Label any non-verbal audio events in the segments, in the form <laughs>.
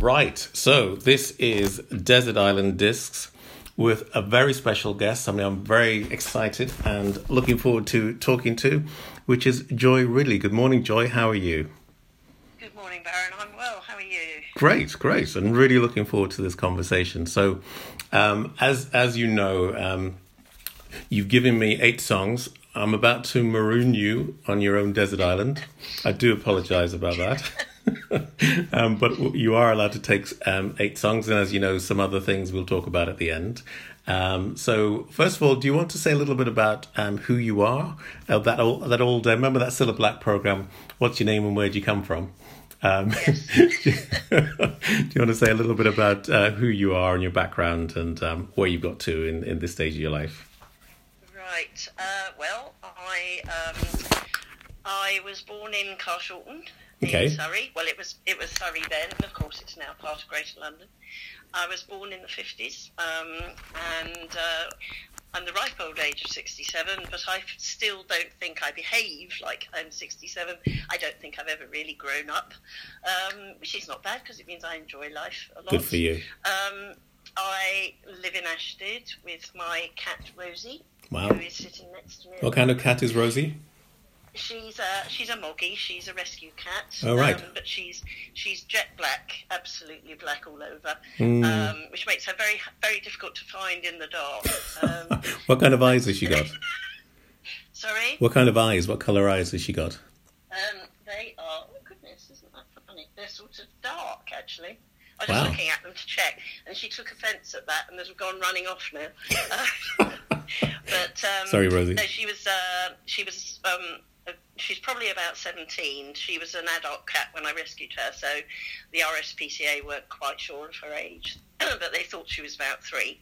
Right, so this is Desert Island Discs with a very special guest, somebody I'm very excited and looking forward to talking to, which is Joy Ridley. Good morning, Joy. How are you? Good morning, Baron. I'm well. How are you? Great, great. I'm really looking forward to this conversation. So, um, as as you know, um, you've given me eight songs. I'm about to maroon you on your own desert island. I do apologize about that. <laughs> <laughs> um, but you are allowed to take um, eight songs, and as you know, some other things we'll talk about at the end. Um, so, first of all, do you want to say a little bit about um, who you are? Uh, that old, that old, uh, remember that Cilla Black program? What's your name and where do you come from? Um, <laughs> <laughs> do, you, want to say a little bit about uh, who you are and your background and um, where you've got to in, in this stage of your life? Right. Uh, well, I I was born in Carshalton okay. in Surrey. Well, it was it was Surrey then, and of course it's now part of Greater London. I was born in the fifties, um, and uh, I'm the ripe old age of 67, but I still don't think I behave like I'm 67. I don't think I've ever really grown up, um, which is not bad because it means I enjoy life a lot. Good for you. Um, I live in Ashtead with my cat Rosie, wow. who is sitting next to me. What kind of cat is Rosie? She's a she's a moggy. She's a rescue cat. Oh right. Um, but she's she's jet black, absolutely black all over, mm. um, which makes her very very difficult to find in the dark. Um, <laughs> what kind of eyes has she got? Sorry. What kind of eyes? What colour eyes has she got? Um, they are. Oh goodness, isn't that funny? They're sort of dark, actually. I was just looking at them to check, and she took offence at that and has gone running off now. <laughs> <laughs> But um, sorry, Rosie. No, she was uh, she was um, she's probably about 17. She was an adult cat when I rescued her, so the RSPCA weren't quite sure of her age, <clears throat> but they thought she was about three.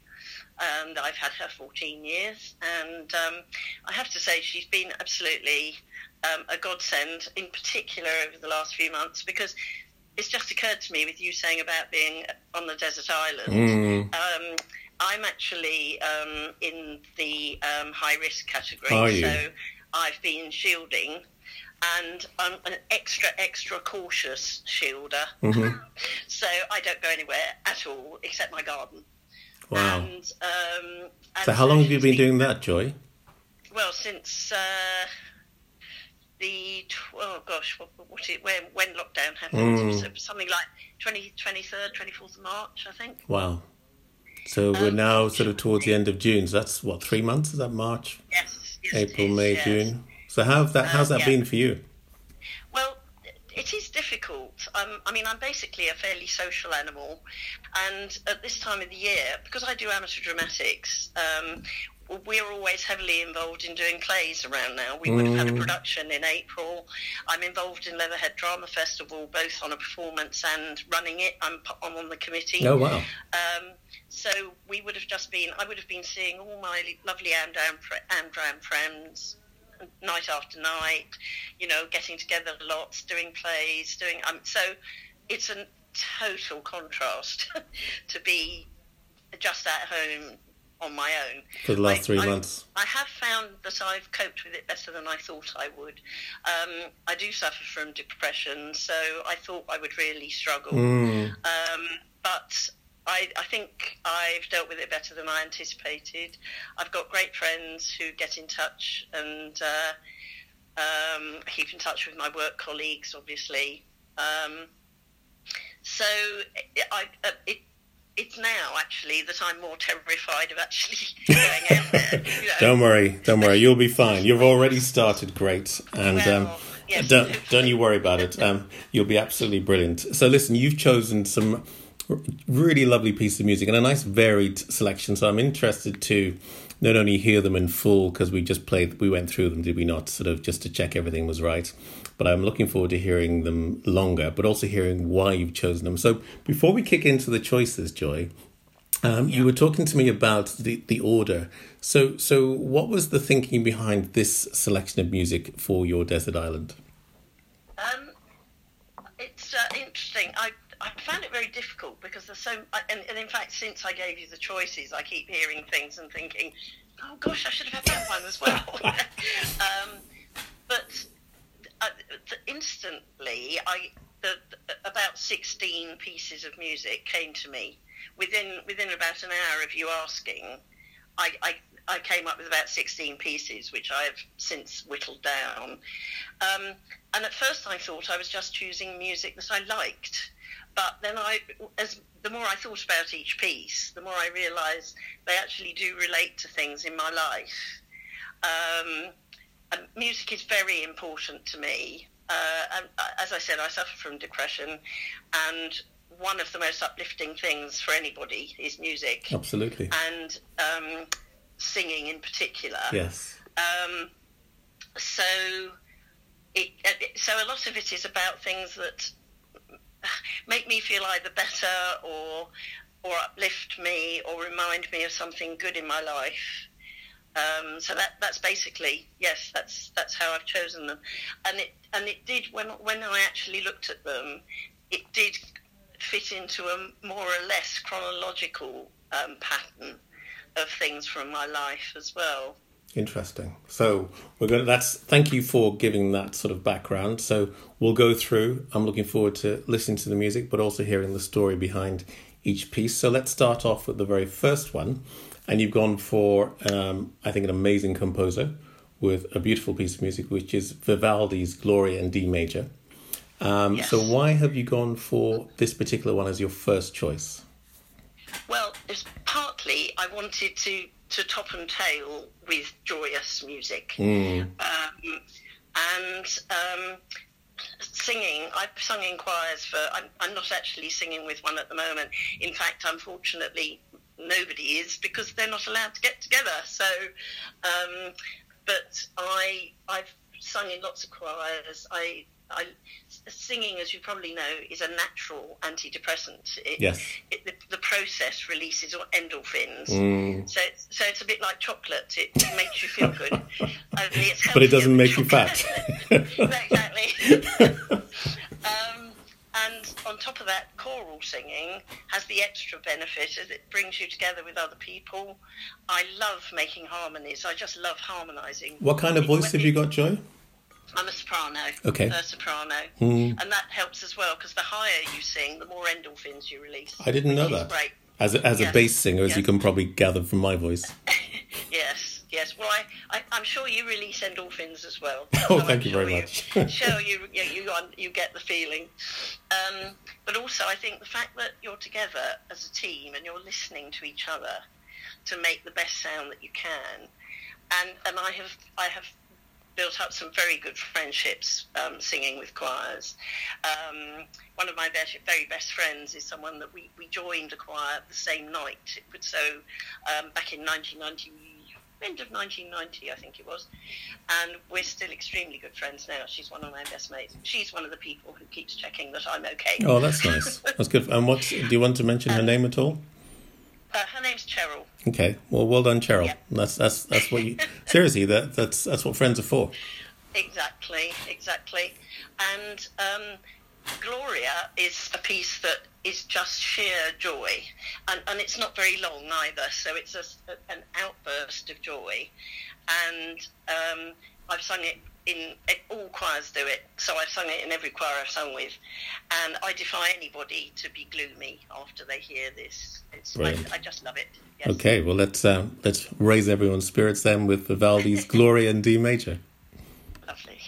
And I've had her 14 years, and um, I have to say she's been absolutely um, a godsend, in particular over the last few months, because it's just occurred to me with you saying about being on the desert island. Mm. Um, I'm actually um, in the um, high risk category, Are you? so I've been shielding, and I'm an extra, extra cautious shielder. Mm-hmm. <laughs> so I don't go anywhere at all except my garden. Wow. And, um, and so, how long have you been doing that, Joy? Well, since uh, the oh gosh, what, what it, when when lockdown happened, Mm. something like 20, 23rd, 24th of March, I think. Wow. So we're Um, now sort of towards the end of June. So that's what three months? Is that March, Yes. April, May, yes. June? So how's that? Uh, How's that yeah. been for you? Well, it is difficult. Um, I mean, I'm basically a fairly social animal, and at this time of the year, because I do amateur dramatics, um, we're always heavily involved in doing plays around now. We would have had a Mm. production in April. I'm involved in Leatherhead Drama Festival, both on a performance and running it. I'm, I'm on the committee. Oh wow. Um, so we would have just been, I would have been seeing all my lovely Amdram friends night after night, you know, getting together lots, doing plays, doing, um, so it's a total contrast <laughs> to be just at home on my own. For the last I- three I- months. I have found that I've coped with it better than I thought I would. Um, I do suffer from depression, so I thought I would really struggle. Mm. Um, but I, I think I've dealt with it better than I anticipated. I've got great friends who get in touch and uh, um, keep in touch with my work colleagues, obviously. Um, so I, it, it's now actually that I'm more terrified of actually <laughs> <laughs> going out there. You know? Don't worry, don't worry. You'll be fine. You've already started great, and um, yes, don't don't you worry about it. Um, you'll be absolutely brilliant. So listen, you've chosen some really lovely piece of music and a nice varied selection. So I'm interested to not only hear them in full because we just played, we went through them, did we not? Sort of just to check everything was right. But I'm looking forward to hearing them longer, but also hearing why you've chosen them. So before we kick into the choices, Joy, um, you were talking to me about the, the order. So, so what was the thinking behind this selection of music for your desert island? Um, it's uh, interesting. I I found it very difficult because there's so, and, and in fact, since I gave you the choices, I keep hearing things and thinking, oh gosh, I should have had that one as well. <laughs> um, but uh, instantly, I the, about 16 pieces of music came to me within within about an hour of you asking. I, I, I came up with about 16 pieces, which I have since whittled down. Um, and at first, I thought I was just choosing music that I liked. But then, I, as the more I thought about each piece, the more I realised they actually do relate to things in my life. Um, music is very important to me. Uh, and uh, as I said, I suffer from depression, and one of the most uplifting things for anybody is music. Absolutely. And um, singing in particular. Yes. Um, so, it, so a lot of it is about things that make me feel either better or or uplift me or remind me of something good in my life. Um, so that that's basically yes, that's that's how I've chosen them, and it and it did when when I actually looked at them, it did fit into a more or less chronological um, pattern of things from my life as well. Interesting. So we're going. To, that's thank you for giving that sort of background. So we'll go through. I'm looking forward to listening to the music, but also hearing the story behind each piece. So let's start off with the very first one, and you've gone for um, I think an amazing composer with a beautiful piece of music, which is Vivaldi's Gloria in D major. Um, yes. So why have you gone for this particular one as your first choice? Well, it's partly I wanted to to top and tail with joyous music, mm. um, and um, singing. I've sung in choirs for. I'm, I'm not actually singing with one at the moment. In fact, unfortunately, nobody is because they're not allowed to get together. So, um, but I I've sung in lots of choirs. I I, singing, as you probably know, is a natural antidepressant. It, yes. It, the, the, process releases endorphins. Mm. So, it's, so it's a bit like chocolate. It, it makes you feel good. but it doesn't make you fat. <laughs> exactly. <laughs> <laughs> um, and on top of that, choral singing has the extra benefit as it brings you together with other people. I love making harmonies. I just love harmonising. What kind of voice have you got, Joy? I'm a soprano. Okay. A soprano. Mm. And that helps as well because the higher you sing, the more endorphins you release. I didn't know that. Great. As a, as yes. a bass singer, as yes. you can probably gather from my voice. <laughs> yes, yes. Well, I, I, am sure you release endorphins as well. <laughs> oh, so thank I'm you sure very much. You, <laughs> sure, you, you, you, you get the feeling. Um, but also, I think the fact that you're together as a team and you're listening to each other to make the best sound that you can. And, and I have I have built up some very good friendships um, singing with choirs. Um, one of my best, very best friends is someone that we, we joined a choir the same night. So um, back in 1990, end of 1990, I think it was. And we're still extremely good friends now. She's one of my best mates. She's one of the people who keeps checking that I'm okay. Oh, that's nice. That's good. And what do you want to mention her um, name at all? Uh, her name's Cheryl. Okay, well, well done, Cheryl. Yeah. That's that's that's what you <laughs> seriously that that's that's what friends are for. Exactly, exactly, and um, Gloria is a piece that is just sheer joy, and and it's not very long either, so it's a, an outburst of joy, and um, I've sung it in all choirs do it, so I've sung it in every choir I've sung with, and I defy anybody to be gloomy after they hear this. It's, I, I, just love it. Yes. Okay, well let's uh, let's raise everyone's spirits then with Vivaldi's Gloria in D major. Lovely.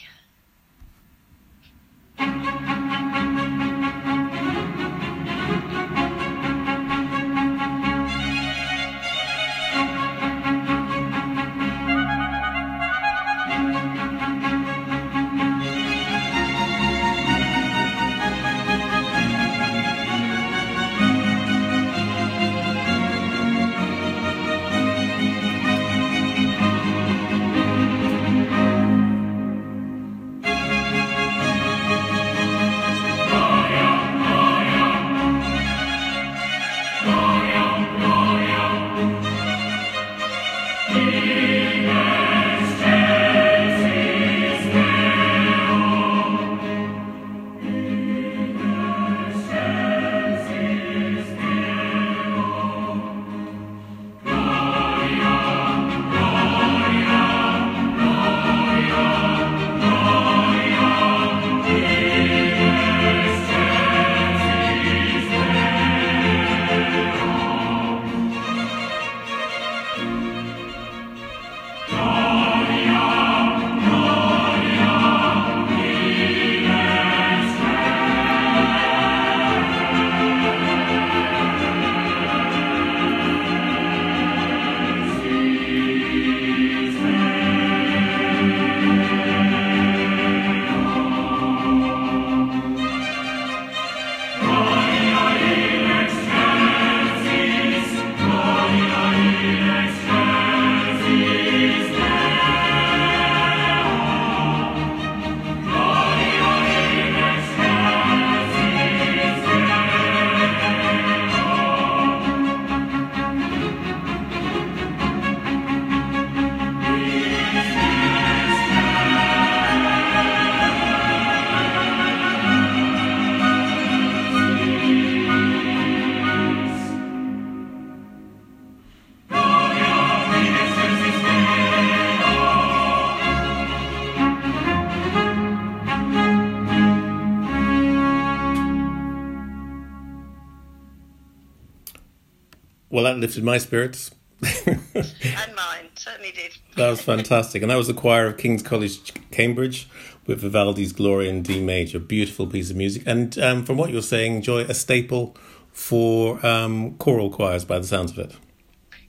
Lifted my spirits. and mine certainly did. <laughs> that was fantastic, and that was the choir of King's College, Cambridge, with Vivaldi's Gloria in D major. Beautiful piece of music, and um, from what you're saying, Joy, a staple for um, choral choirs, by the sounds of it.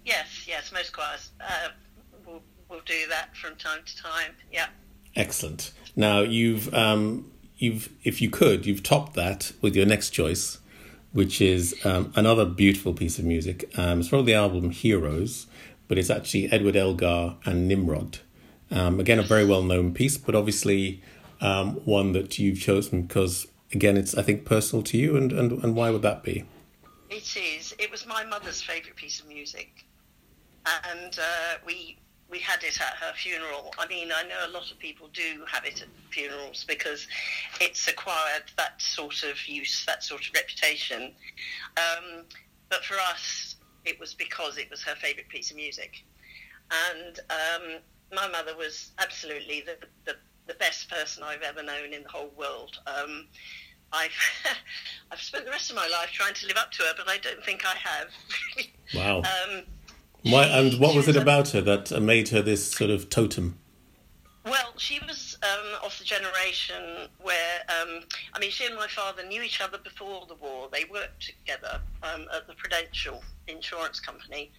Yes, yes, most choirs uh, will will do that from time to time. Yeah. Excellent. Now you've um, you've if you could you've topped that with your next choice, which is um, another beautiful piece of music. Um, it's from the album Heroes, but it's actually Edward Elgar and Nimrod. Um, again, a very well known piece, but obviously um, one that you've chosen because again, it's I think personal to you. And, and and why would that be? It is. It was my mother's favourite piece of music, and uh, we we had it at her funeral. I mean, I know a lot of people do have it at funerals because it's acquired that sort of use, that sort of reputation. Um, but for us, it was because it was her favourite piece of music, and um, my mother was absolutely the, the the best person I've ever known in the whole world. Um, I've <laughs> I've spent the rest of my life trying to live up to her, but I don't think I have. <laughs> Wow. Why, and what was it a- about her that made her this sort of totem? Well, she was um, of the generation where, um, I mean, she and my father knew each other before the war. They worked together um, at the Prudential Insurance Company,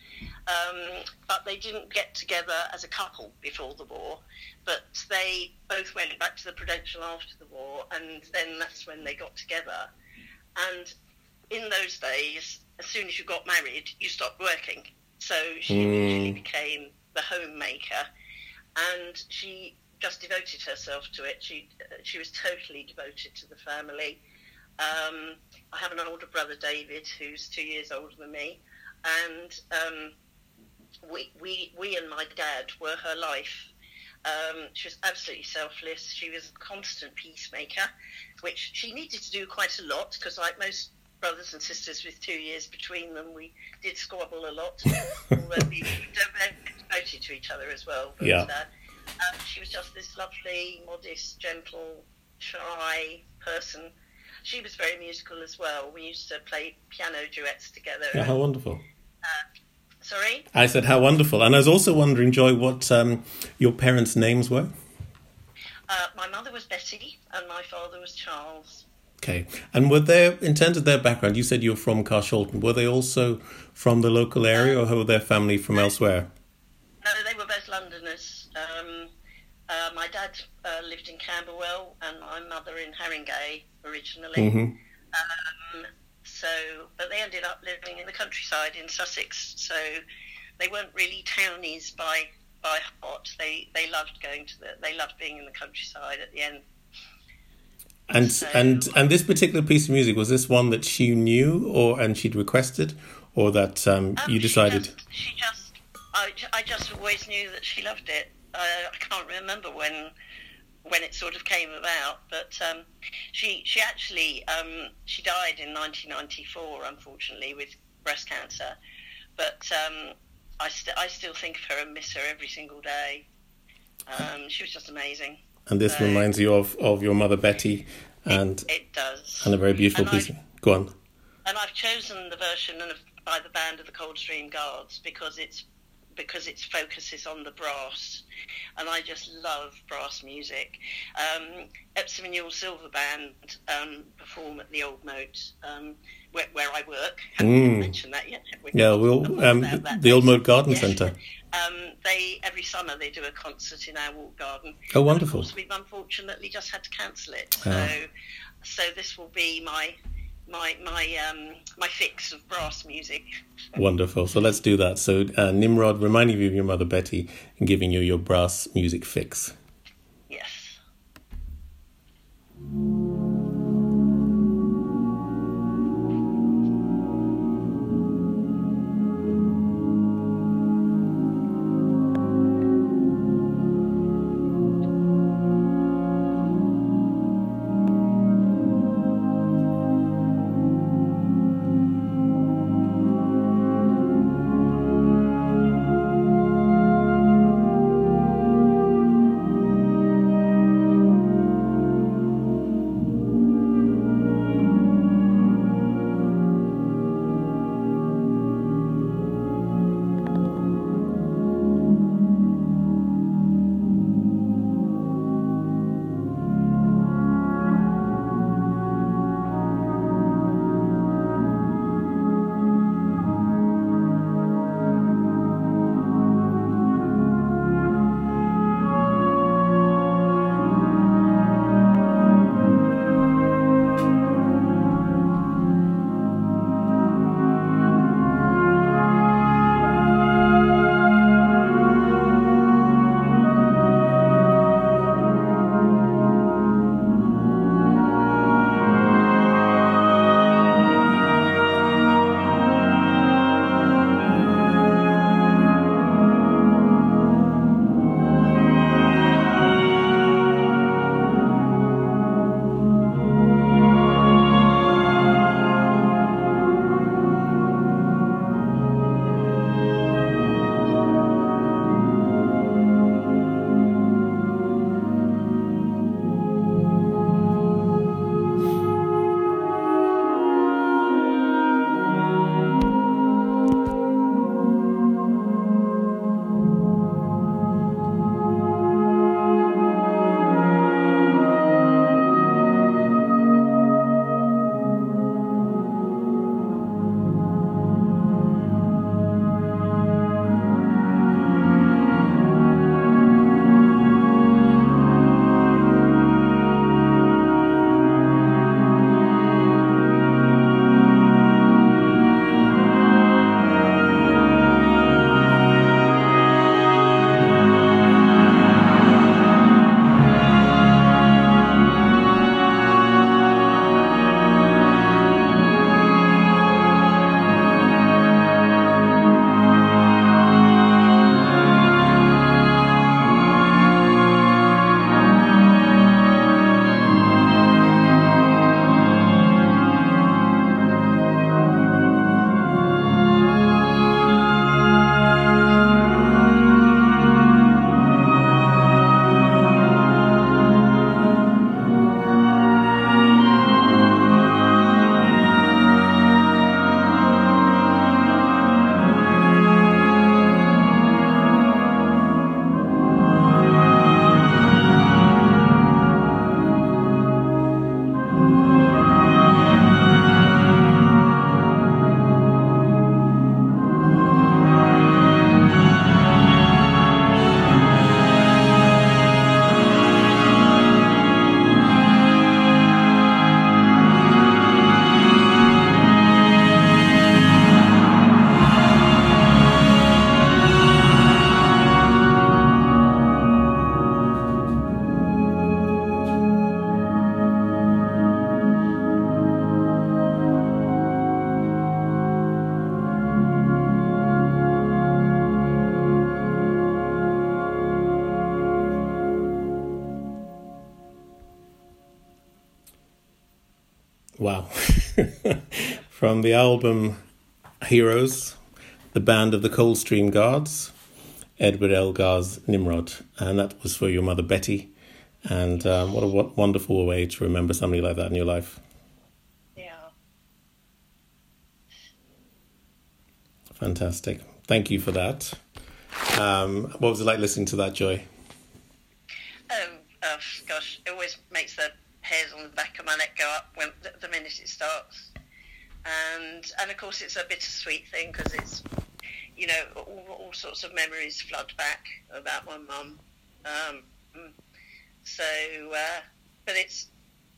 um, but they didn't get together as a couple before the war. But they both went back to the Prudential after the war, and then that's when they got together. And in those days, as soon as you got married, you stopped working. So she Mm. immediately became the homemaker and she just devoted herself to it. She she was totally devoted to the family. Um, I have an older brother, David, who's two years older than me, and um, we we we and my dad were her life. Um, she was absolutely selfless. She was a constant peacemaker, which she needed to do quite a lot because, like most brothers and sisters with two years between them, we did squabble a lot. Although we were <laughs> devoted to each other as well. But, Yeah. uh, um, she was just this lovely, modest, gentle, shy person. She was very musical as well. We used to play piano duets together. Yeah, how wonderful. Sorry? I said, how wonderful. And I was also wondering, Joy, what um, your parents' names were? Uh, my mother was Betty and my father was Charles. Okay. And were they, in terms of their background, you said you were from Carshalton. Were they also from the local area or were their family from elsewhere? No, they were both Londoners. Um, uh, my dad uh, lived in Camberwell and my mother in Haringey originally. hmm Um, so, but they ended up living in the countryside in Sussex. So they weren't really townies by by heart. They they loved going to the they loved being in the countryside at the end. And, So- and, and this particular piece of music, was this one that she knew or and she'd requested or that um, Um, you she decided? just- She just, I, I just always knew that she loved it. Uh, I can't remember when when it sort of came about, but um, she she actually um, she died in 1994, unfortunately, with breast cancer. But um, I st- I still think of her and miss her every single day. Um, she was just amazing. And this So- reminds you of, of your mother Betty and, It does. and a very beautiful And piece. I- Go on. and I've chosen the version of, by the band of the Coldstream Guards because it's because its focus is on the brass, and I just love brass music. Um, Epsom and Ewell Silver Band um, perform at the Old Moat, um, where, where I work. Haven't Mm. mentioned that yet. we? Yeah, we'll, um, the Old. Moat Garden Yes. Centre. Um, they every summer they do a concert in our walk garden. Oh, And wonderful. of course, we've unfortunately just had to cancel it. So, Ah. so this will be my my my um, my fix of brass music. Wonderful. So let's do that. So uh, Nimrod, reminding you of your mother Betty and giving you your brass music fix. Yes. From the album Heroes, the band of the Coldstream Guards, Edward Elgar's Nimrod. And that was for your mother, Betty. And um, what a w- wonderful way to remember somebody like that in your life. Yeah. Fantastic. Thank you for that. Um, what was it like listening to that, Joy? Oh, oh, gosh, it always makes the hairs on the back of my neck go up when the, the minute it starts. And and of course it's a bittersweet thing because it's you know all, all sorts of memories flood back about my mum. Um, so, uh, but it's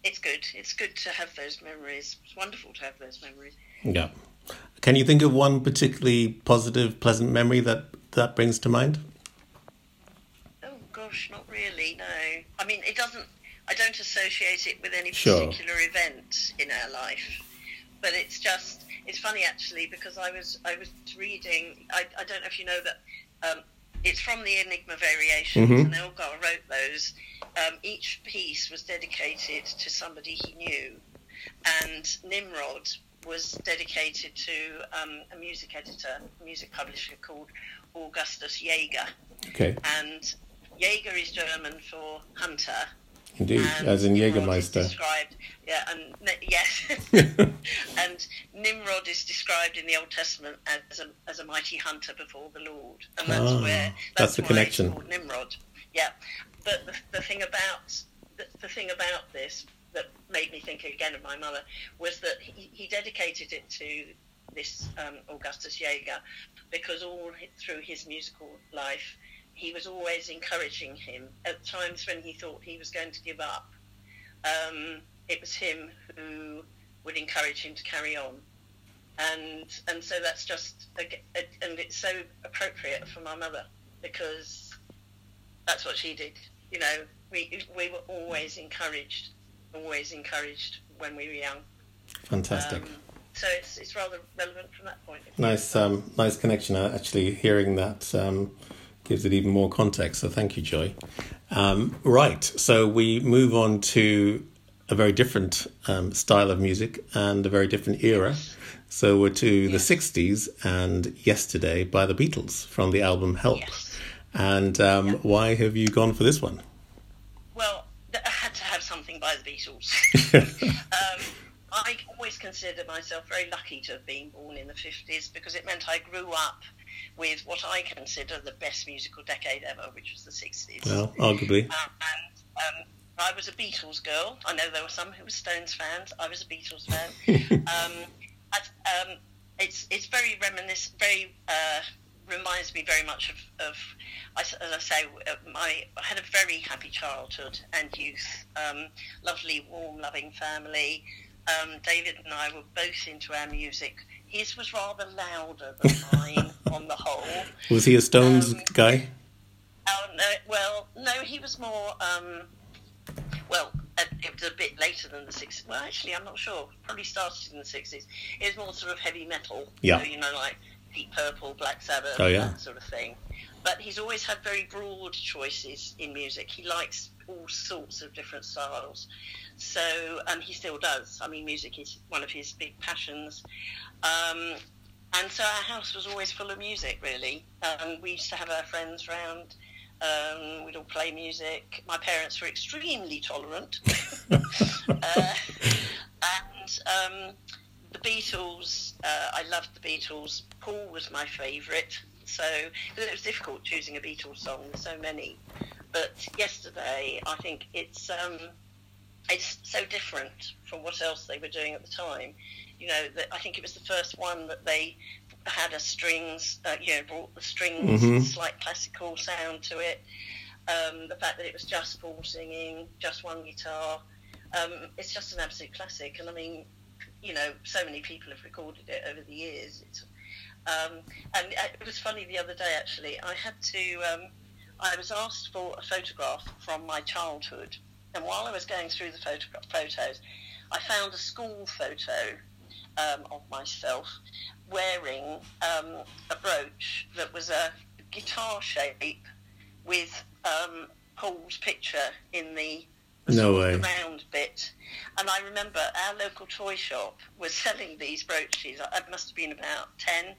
it's good. It's good to have those memories. It's wonderful to have those memories. Yeah. Can you think of one particularly positive, pleasant memory that that brings to mind? Oh gosh, not really. No, I mean it doesn't. I don't associate it with any Sure. particular event in our life, but it's just it's funny actually because I was I was reading. I, I don't know if you know that. Um, it's from the Enigma Variations, Mhm. and Elgar wrote those. Um, each piece was dedicated to somebody he knew, and Nimrod was dedicated to um, a music editor, a music publisher called Augustus Jaeger. Okay, And Jaeger is German for hunter. Indeed, and as in Jägermeister. Yeah, and yes, <laughs> and Nimrod is described in the Old Testament as a, as a mighty hunter before the Lord, and that's Ah, where that's the why connection. It's called Nimrod, yeah. But the, the thing about the, the thing about this that made me think again of my mother was that he, he dedicated it to this um, Augustus Jaeger because all through his musical life he was always encouraging him at times when he thought he was going to give up. Um, it was him who would encourage him to carry on, and and so that's just a, a, and it's so appropriate for my mother because that's what she did. You know, we we were always encouraged, always encouraged when we were young. Fantastic. Um, so it's it's rather relevant from that point. Nice, um, nice connection. Uh, actually, hearing that um, gives it even more context. So, thank you, Joy. Um, right, so we move on to a very different um, style of music and a very different era. So, we're to the '60s and "Yesterday" by the Beatles from the album Help. Yes. And um, why have you gone for this one? Well, I had to have something by the Beatles. <laughs> um, I always consider myself very lucky to have been born in the 50s because it meant I grew up with what I consider the best musical decade ever, which was the 60s. Well, arguably. Um, and um, I was a Beatles girl. I know there were some who were Stones fans. I was a Beatles fan. <laughs> um, I, um, it's it's very reminiscent, very uh, reminds me very much of, of I as I say, uh, my I had a very happy childhood and youth. Um, lovely, warm, loving family. Um, David and I were both into our music. His was rather louder than <laughs> mine on the whole. Was he a Stones Um, guy? Oh no! Well, no, he was more. Um, well, uh, it was a bit later than the sixties. Well, actually, I'm not sure. Probably started in the sixties. It was more sort of heavy metal. Yeah. So, you know, like Deep Purple, Black Sabbath, Oh, yeah. that sort of thing. But he's always had very broad choices in music. He likes all sorts of different styles. So, and he still does. I mean, music is one of his big passions. Um, and so our house was always full of music, really. Um, we used to have our friends round. Um, we'd all play music. My parents were extremely tolerant. <laughs> uh, and um, the Beatles, uh, I loved the Beatles. Paul was my favourite. So it was difficult choosing a Beatles song. There's so many. But yesterday, I think it's um, it's so different from what else they were doing at the time. You know, that I think it was the first one that they had a strings, uh, you know, brought the strings, Mhm. slight classical sound to it. Um, the fact that it was just Paul singing, just one guitar. Um, it's just an absolute classic. And I mean, you know, so many people have recorded it over the years. It's, um, and it was funny the other day, actually. I had to, um, I was asked for a photograph from my childhood. And while I was going through the photograph, photos, I found a school photo um, of myself wearing um, a brooch that was a guitar shape with um, Paul's picture in the No way. round bit. And I remember our local toy shop was selling these brooches. I it must have been about ten,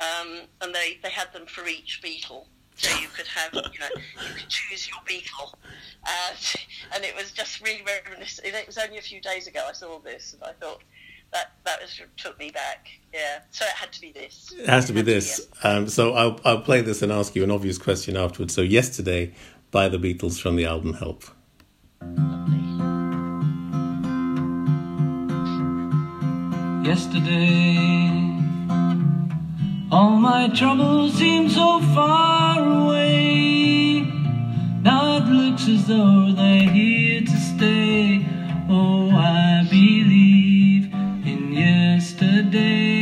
um, and they, they had them for each Beatle. So you could have, you know, you could choose your Beatle, and, and it was just really reminiscent. It was only a few days ago I saw this, and I thought that that was took me back. Yeah, so it had to be this. It has to be this. Um, so I'll I'll play this and ask you an obvious question afterwards. So yesterday, by the Beatles from the album Help. Lovely. yesterday. All my troubles seem so far away. Now it looks as though they're here to stay. Oh, I believe in yesterday.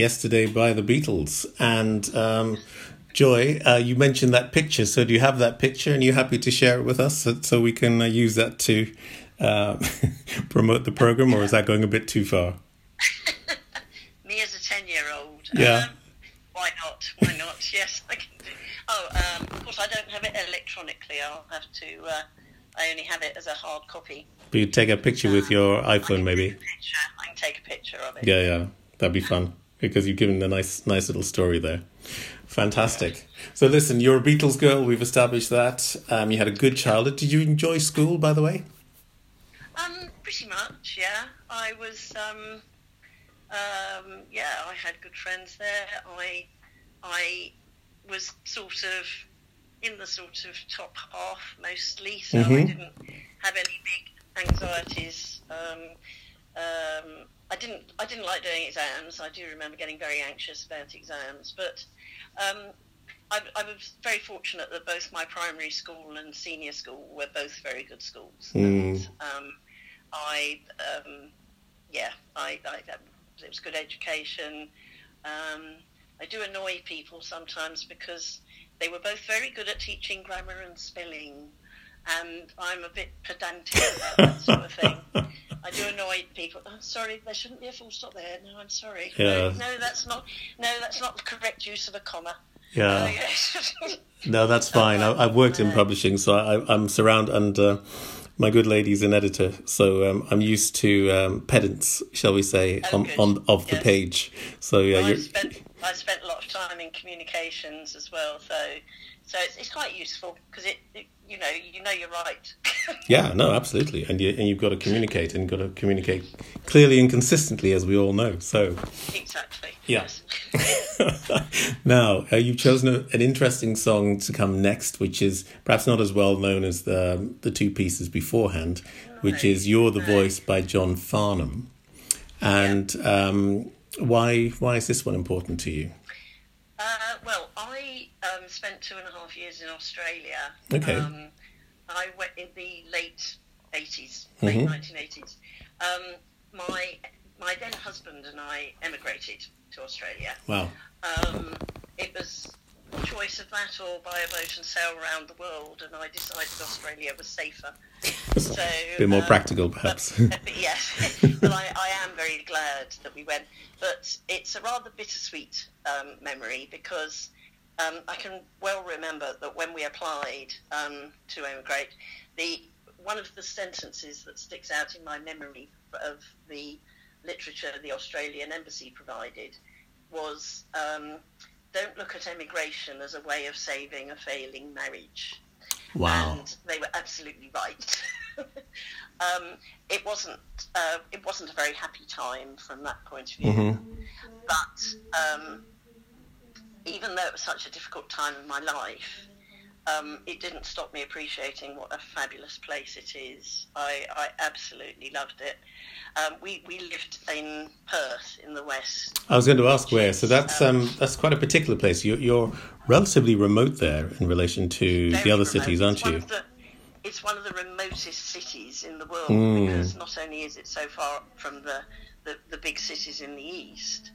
Yesterday by the Beatles. And um, Joy, uh, you mentioned that picture. So do you have that picture and you happy to share it with us so, so we can uh, use that to uh, <laughs> promote the program, or is that going a bit too far? <laughs> Me as a ten-year-old. Yeah. Um, why not? Why not? <laughs> yes, I can do. Oh, um, of course, I don't have it electronically. I'll have to. Uh, I only have it as a hard copy. But you take a picture with your iPhone, maybe. Picture. I can take a picture of it. Yeah, yeah, that'd be fun because you've given a nice, nice little story there. Fantastic. So listen, you're a Beatles girl. We've established that. Um, you had a good childhood. Did you enjoy school, by the way? Um, pretty much, yeah. I was, um, um, yeah, I had good friends there. I, I was sort of in the sort of top half mostly, so I Mhm. didn't have any big anxieties. Um, um, I didn't, I didn't like doing exams. I do remember getting very anxious about exams, but um, I, I was very fortunate that both my primary school and senior school were both very good schools. Mm. And, um, I, um, yeah, I, I, it was good education. Um, I do annoy people sometimes because they were both very good at teaching grammar and spelling, and I'm a bit pedantic about that sort of thing. <laughs> I do annoy people. I'm sorry, there shouldn't be a full stop there. No, I'm sorry. Yeah. No, no, that's not. No, that's not the correct use of a comma. Yeah. Oh. <laughs> No, that's fine. I, I've worked in publishing, so I, I'm surrounded, and uh, my good lady's an editor, so um, I'm used to um, pedants, shall we say, Oh, on, on of the page. So yeah, Well, I've spent I've spent a lot of time in communications as well, so so it's, it's quite useful because it, it you know you know you're right. <laughs> yeah, no, absolutely, and you and you've got to communicate and you've got to communicate clearly and consistently, as we all know. So exactly. Yeah. Yes. <laughs> now uh, you've chosen a, an interesting song to come next, which is perhaps not as well known as the the two pieces beforehand, which is "You're the no. Voice" by John Farnham. And um, why why is this one important to you? Uh, well, I um, spent two and a half years in Australia. Okay. Um, I went in the late 80s, late Mhm. 1980s. Um, my my then husband and I emigrated to Australia. Wow. Um, it was a choice of that or by a boat and sail around the world, and I decided Australia was safer. <laughs> So, a bit more um, practical, perhaps. But, <laughs> but yes, <laughs> but I, I am very glad that we went. But it's a rather bittersweet um, memory because um, I can well remember that when we applied um, to emigrate, the one of the sentences that sticks out in my memory of the literature the Australian embassy provided was um, don't look at emigration as a way of saving a failing marriage. wow. And they were absolutely right. <laughs> um, it wasn't uh, it wasn't a very happy time from that point of view. Mhm. But um, even though it was such a difficult time in my life, um, it didn't stop me appreciating what a fabulous place it is. I, I absolutely loved it. Um, we, we lived in Perth in the west. I was going to ask where. So that's um, that's quite a particular place. You're, you're relatively remote there in relation to the other remote. cities, aren't It's you? of the- it's one of the remotest cities in the world Mm. because not only is it so far from the, the, the big cities in the east,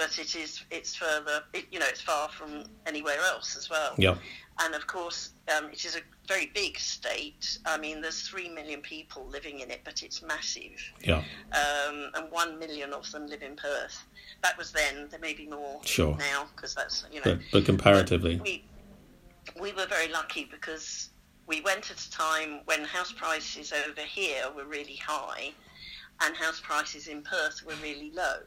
but it is it's further it, you know it's far from anywhere else as well. Yeah. And of course, um, it is a very big state. I mean, there's three million people living in it, but it's massive, Yeah. um, and one million of them live in Perth. That was then. There may be more Sure. now because that's you know But but comparatively, we we were very lucky because we went at a time when house prices over here were really high and house prices in Perth were really low.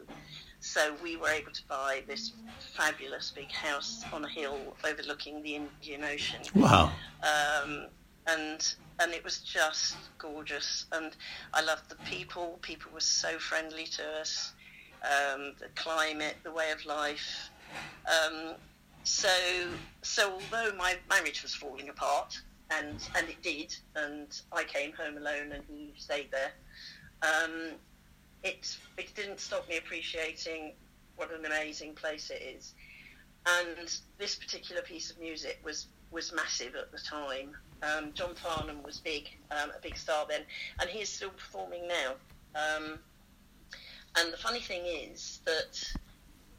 So we were able to buy this fabulous big house on a hill overlooking the Indian Ocean wow. um, and and it was just gorgeous. And I loved the people. People were so friendly to us. Um, the climate, the way of life. Um, so so although my marriage was falling apart, and and it did, and I came home alone, and he stayed there. Um, it it didn't stop me appreciating what an amazing place it is. And this particular piece of music was was massive at the time. Um, John Farnham was big, um, a big star then, and he is still performing now. Um, and the funny thing is that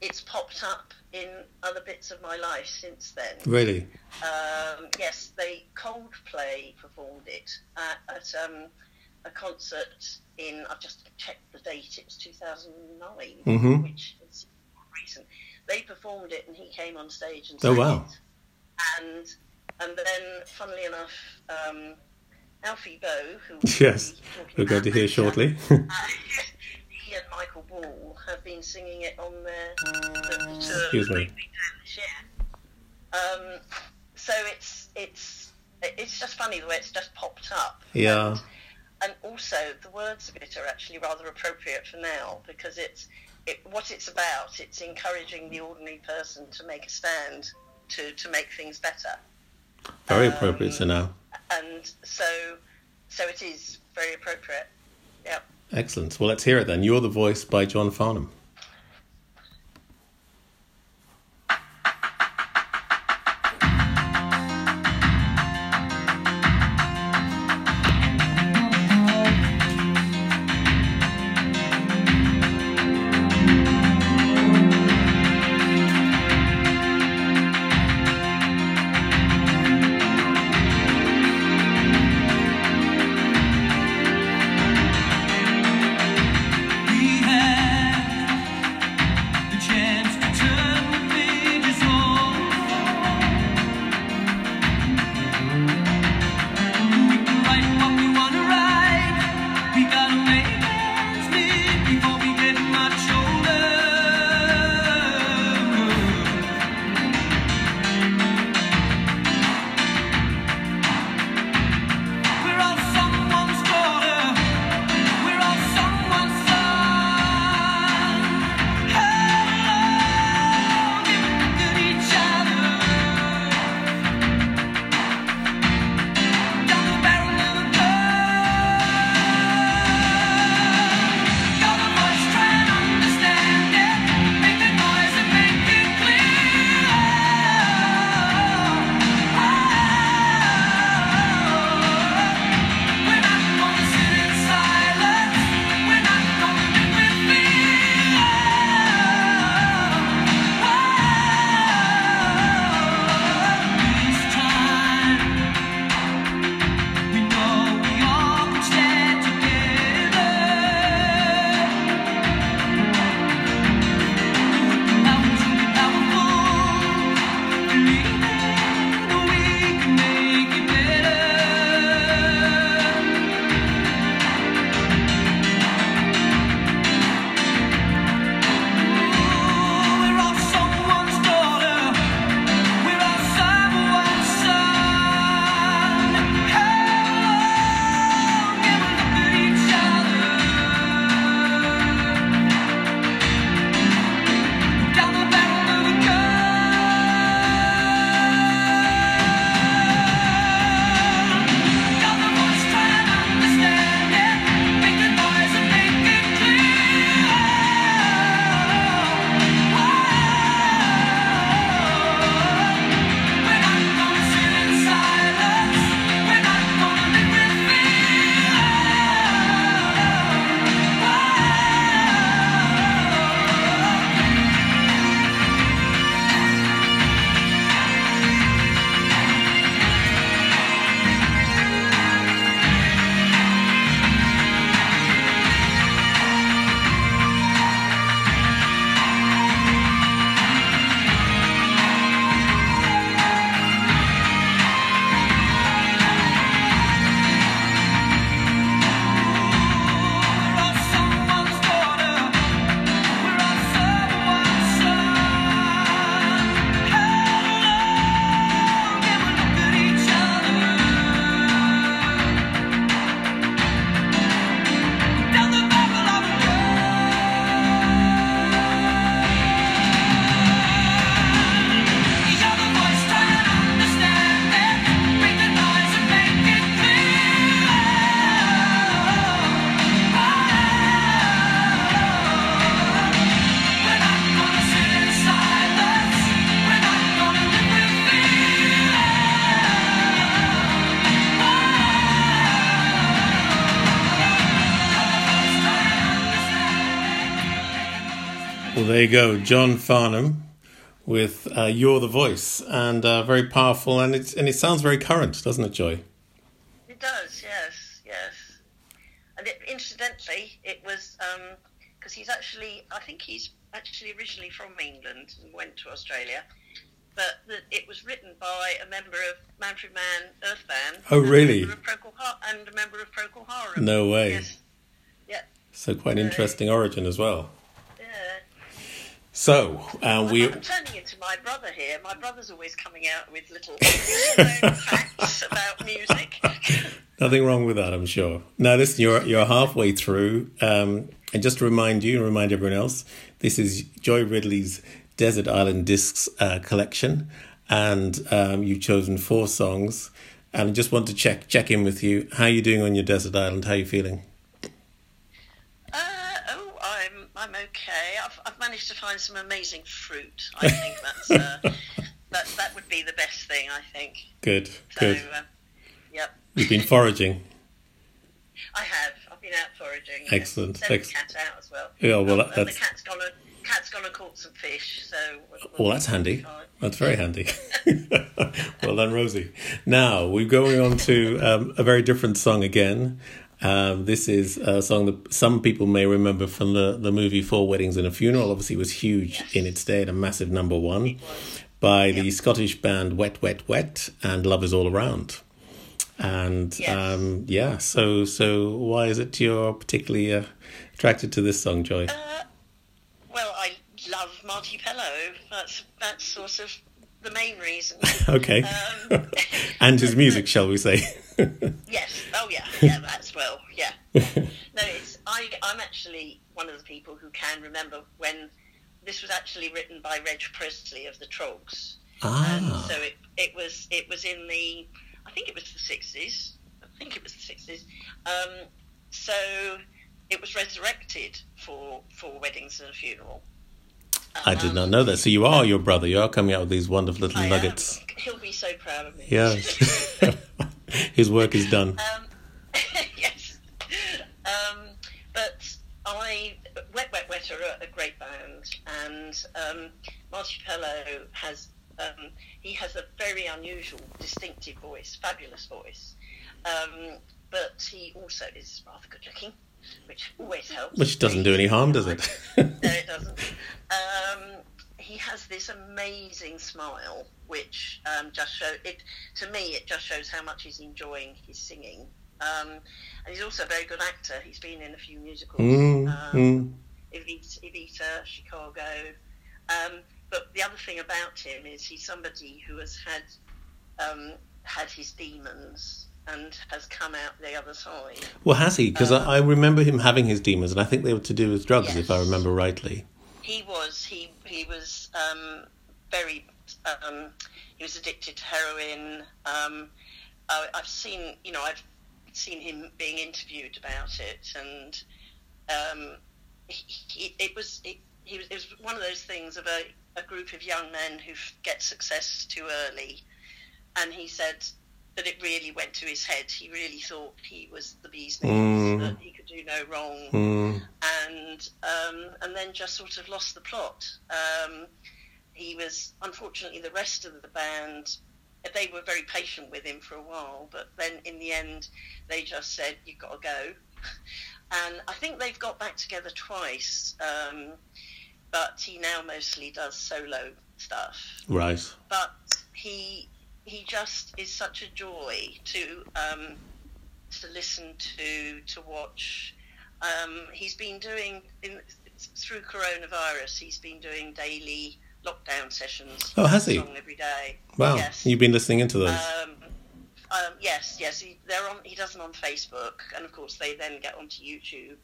it's popped up in other bits of my life since then. Really? Um, yes, they Coldplay performed it at, at um, a concert in. I've just checked the date. It was 2009, Mhm. which is recent. They performed it, and he came on stage and sang Oh, sang wow. it. And and then, funnily enough, um, Alfie Boe, who Yes. we'll be talking We're going to hear shortly. uh, <laughs> he and Michael Ball have been singing it on their the, the tour Excuse me. they've been doing this year. Um, so it's it's it's just funny the way it's just popped up. Yeah. And, and also the words of it are actually rather appropriate for now because it's it, what it's about. It's encouraging the ordinary person to make a stand to to make things better. Very um, appropriate for now. And so so it is very appropriate. Yeah. Excellent. Well, let's hear it then. You're the voice by John Farnham. Go, John Farnham with uh, "You're the Voice," and uh, very powerful, and it's and it sounds very current, doesn't it, Joy? It does, yes, yes. And it, incidentally, it was because he's actually, I think he's actually originally from England and went to Australia. But the, it was written by a member of Manfred Mann Earth Band. Oh, really? member Procol Har- and a member of Procol Harum. No way. Yes. Yeah. So quite an interesting origin as well. So uh, we I'm turning into my brother here. My brother's always coming out with little facts about music. <laughs> Nothing wrong with that, I'm sure. Now, listen, you're you're halfway through, um, and just to remind you and remind everyone else, this is Joy Ridley's Desert Island Discs uh, collection, and um, you've chosen four songs. And I just want to check check in with you. How are you doing on your desert island? How are you feeling? Uh, oh, I'm I'm okay. Managed to find some amazing fruit. I think that's uh, <laughs> that that would be the best thing. I think. Good, So, good. uh, yep, You've been foraging. <laughs> I have. I've been out foraging. Excellent, the excellent. cat out as well. Yeah, well, Um, that's- the cat's gone and cat's gone and caught some fish. So. we'll- Well, that's handy. fine. That's very handy. <laughs> well done, Rosie. Now we're going on to um, a very different song again. Um, this is a song that some people may remember from the, the movie Four Weddings and a Funeral. Obviously, it was huge in its day and a massive number one by the Yep. Scottish band Wet Wet Wet and Love Is All Around. And Yes. um, yeah, so so why is it you're particularly uh, attracted to this song, Joy? Uh, well, I love Marti Pellow. That's that's sort of the main reason. <laughs> okay, um, <laughs> and his music, shall we say? <laughs> Yes. Oh, yeah. Yeah, that's well. Yeah. No, it's I. I'm actually one of the people who can remember when this was actually written by Reg Presley of the Troggs, and ah, so it it was it was in the I think it was the sixties. I think it was the sixties. Um, so it was resurrected for for weddings and a funeral. I did not know that. So you are your brother. You are coming out with these wonderful little I am. nuggets. He'll be so proud of me. Yeah. <laughs> His work is done. Um, <laughs> yes. Um, but I, Wet Wet Wet are a, a great band, and um, Marti Pellow has um, he has a very unusual, distinctive voice, fabulous voice. Um, but he also is rather good looking, which always helps. Which doesn't do any harm, does it? no, it doesn't. Um, he has this amazing smile, which um, just show it to me. It just shows how much he's enjoying his singing. Um, and he's also a very good actor. He's been in a few musicals, Mm, um, mm. Evita, Evita, Chicago. Um, but the other thing about him is he's somebody who has had um, had his demons and has come out the other side. Well, has he? Because I, I remember him having his demons, and I think they were to do with drugs, if I remember rightly. he was he he was um, very um, he was addicted to heroin. Um, I, I've seen you know I've seen him being interviewed about it, and um, he, he, it was it, he was it was one of those things of a, a group of young men who get success too early, and he said that it really went to his head. He really thought he was the bee's knees, Mm. that he could do no wrong Mm. and um, and then just sort of lost the plot. Um, he was unfortunately the rest of the band. They were very patient with him for a while, but then in the end, they just said, "You've got to go." <laughs> And I think they've got back together twice, um, but he now mostly does solo stuff Right. but he he just is such a joy to um, to listen to to watch. Um, he's been doing in, through coronavirus. He's been doing daily lockdown sessions. Oh, has he? Every day. Wow. Yes. You've been listening into those. Um, um, yes, yes, he, they're on. He does them on Facebook, and of course they then get onto YouTube.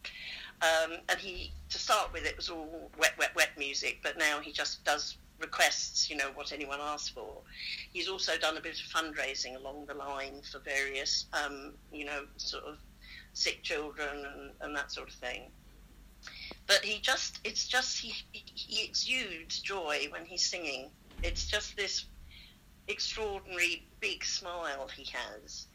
Um, and he, to start with, it was all wet, wet, wet music, but now he just does requests. You know what anyone asks for. He's also done a bit of fundraising along the line for various, um, you know, sort of sick children and, and that sort of thing. But he just, it's just he, he, he exudes joy when he's singing. It's just this extraordinary big smile he has.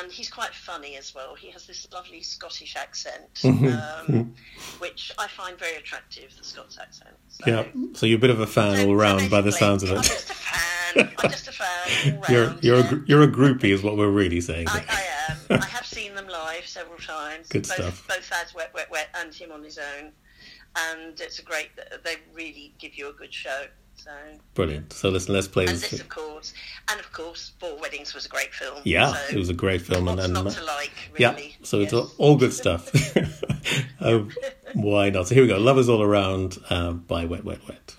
And he's quite funny as well. He has this lovely Scottish accent, Mm-hmm. um, which I find very attractive. The Scots accent. So, Yeah. So you're a bit of a fan so- all so round by the sounds of it. I'm just a fan. I'm just a fan. All <laughs> You're you're a, yeah. you're a groupie, is what we're really saying. I, I am. <laughs> I have seen them live several times. Good both, stuff. Both as Wet Wet Wet and him on his own, and it's a great. They really give you a good show. So Brilliant. So listen, let's play and this. this, of course, and of course, Four Weddings was a great film. Yeah, so it was a great film, and, and not to like? really. yeah, so it's Yes. all, all good stuff. <laughs> <laughs> oh, why not? So here we go. Love is all around uh, by Wet Wet Wet.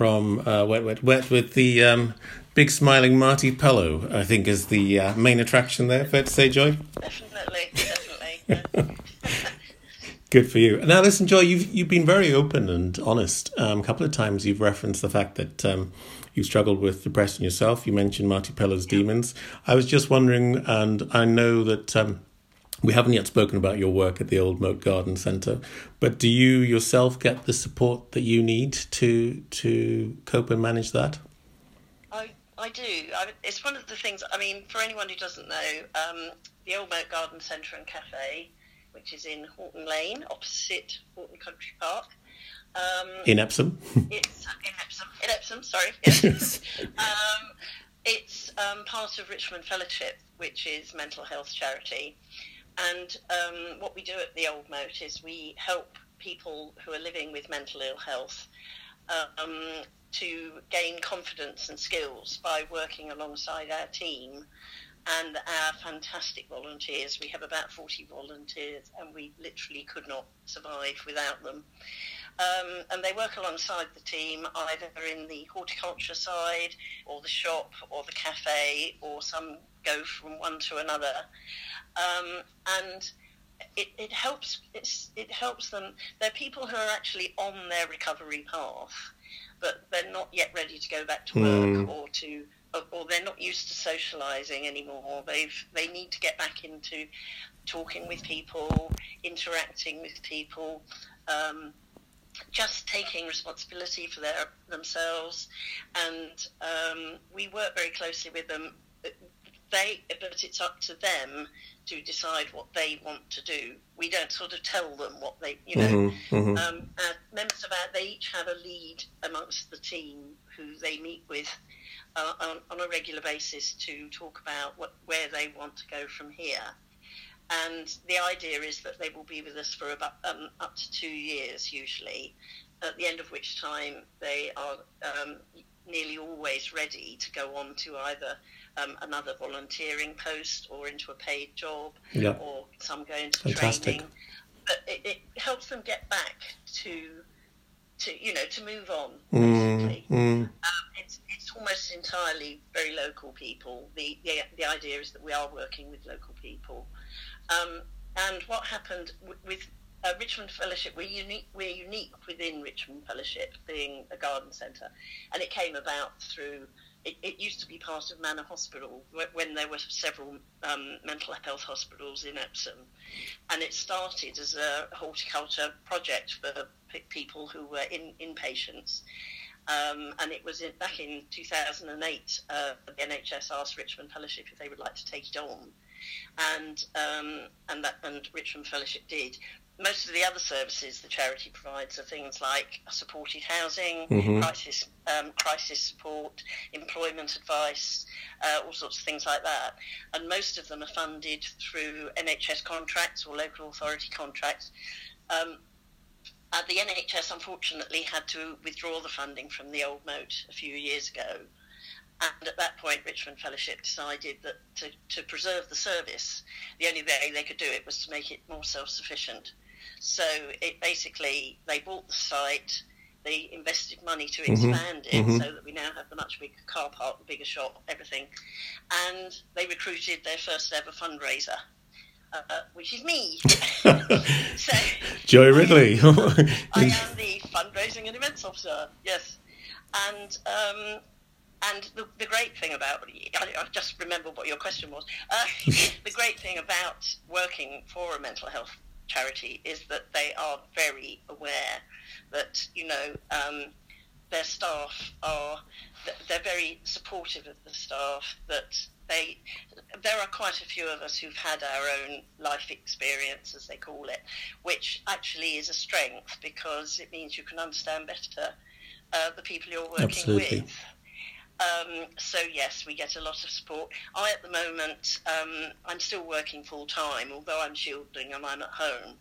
From uh, Wet Wet Wet with the um, big smiling Marti Pellow. I think is the uh, main attraction there. Fair to say, Joy. Definitely, definitely. <laughs> Good for you. Now, listen, Joy, you've you've been very open and honest. Um, a couple of times you've referenced the fact that um, you struggled with depression yourself. You mentioned Marti Pellow's demons. I was just wondering, and I know that um, we haven't yet spoken about your work at the Old Moat Garden Centre, but do you yourself get the support that you need to to cope and manage that? I, I do. I, it's one of the things, I mean, for anyone who doesn't know, um, the Old Moat Garden Centre and Cafe, which is in Horton Lane, opposite Horton Country Park. Um, in Epsom? <laughs> it's in Epsom, in Epsom, sorry. <laughs> Yes. um, it's um, part of Richmond Fellowship, which is mental health charity. And um, what we do at the Old Moat is we help people who are living with mental ill health um, to gain confidence and skills by working alongside our team and our fantastic volunteers. We have about 40 volunteers and we literally could not survive without them. Um, and they work alongside the team either in the horticulture side or the shop or the cafe or some go from one to another. Um, and it, it helps it helps them. They're people who are actually on their recovery path, but they're not yet ready to go back to work mm. or to or they're not used to socializing anymore. They've they need to get back into talking with people, interacting with people, um, just taking responsibility for their themselves. And um, we work very closely with them. They, but it's up to them to decide what they want to do. We don't sort of tell them what they, you know. Mm-hmm, mm-hmm. Um, members of our, they each have a lead amongst the team who they meet with uh, on, on, a regular basis to talk about what, where they want to go from here. And the idea is that they will be with us for about um, up to two years, usually, at the end of which time they are um, nearly always ready to go on to either um, another volunteering post or into a paid job, or some go into Fantastic. training. But it, it, helps them get back to, to you know, to move on. Mm, basically, mm, mm. it's it's almost entirely very local people. The, the the idea is that we are working with local people, um, and what happened w- with uh, Richmond Fellowship, we're unique. We're unique within Richmond Fellowship, being a garden centre, and it came about through it, it, used to be part of Manor Hospital when there were several um, mental health hospitals in Epsom. And it started as a horticulture project for people who were in, inpatients. Um, and it was in, back in 2008, uh, the NHS asked Richmond Fellowship if they would like to take it on. And um, and that and Richmond Fellowship did most of the other services the charity provides are things like supported housing, mm-hmm. crisis um, crisis support, employment advice, uh, all sorts of things like that. And most of them are funded through NHS contracts or local authority contracts. Um, uh, the NHS unfortunately had to withdraw the funding from the old moat a few years ago. And at that point, Richmond Fellowship decided that to, to preserve the service, the only way they could do it was to make it more self-sufficient. So it basically they bought the site, they invested money to mm-hmm. expand mm-hmm. it mm-hmm. so that we now have the much bigger car park, the bigger shop, everything, and they recruited their first ever fundraiser. Uh, which is me. <laughs> so, Joy Ridley. <laughs> I am, I <laughs> am the fundraising and events officer. Yes, and um, and the, the, great thing about I, I, just remember what your question was. Uh, the great thing about working for a mental health charity is that they are very aware that you know um, their staff are they're very supportive of the staff that they there are quite a few of us who've had our own life experience as they call it which actually is a strength because it means you can understand better uh, the people you're working Absolutely. with um, so yes, we get a lot of support. I, at the moment, um, I'm still working full time, although I'm shielding and I'm at home.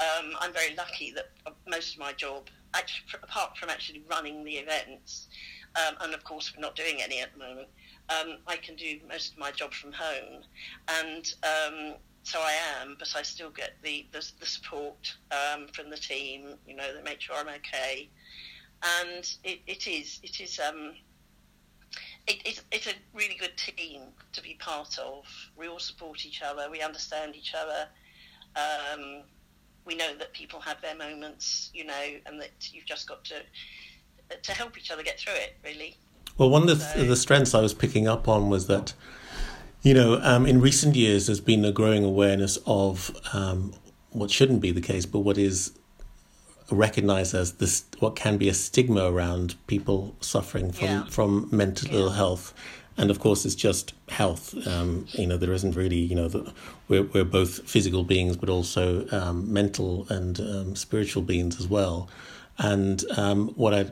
Um, I'm very lucky that most of my job, actually, apart from actually running the events, um, and of course we're not doing any at the moment, um, I can do most of my job from home, and um, so I am, but I still get the the, the support from the team. You know, they make sure I'm okay, and it, it is it is it, it's, it's a really good team to be part of. We all support each other. We understand each other. Um, we know that people have their moments, you know, and that you've just got to to help each other get through it. Really. Well, one of the, so, the strengths I was picking up on was that You know, um, in recent years, there's been a growing awareness of um, what shouldn't be the case, but what is recognized as this, what can be a stigma around people suffering from Yeah. from mental ill health, and of course, it's just health. Um, you know, there isn't really, you know, the, we're we're both physical beings, but also um, mental and um, spiritual beings as well. And um, what I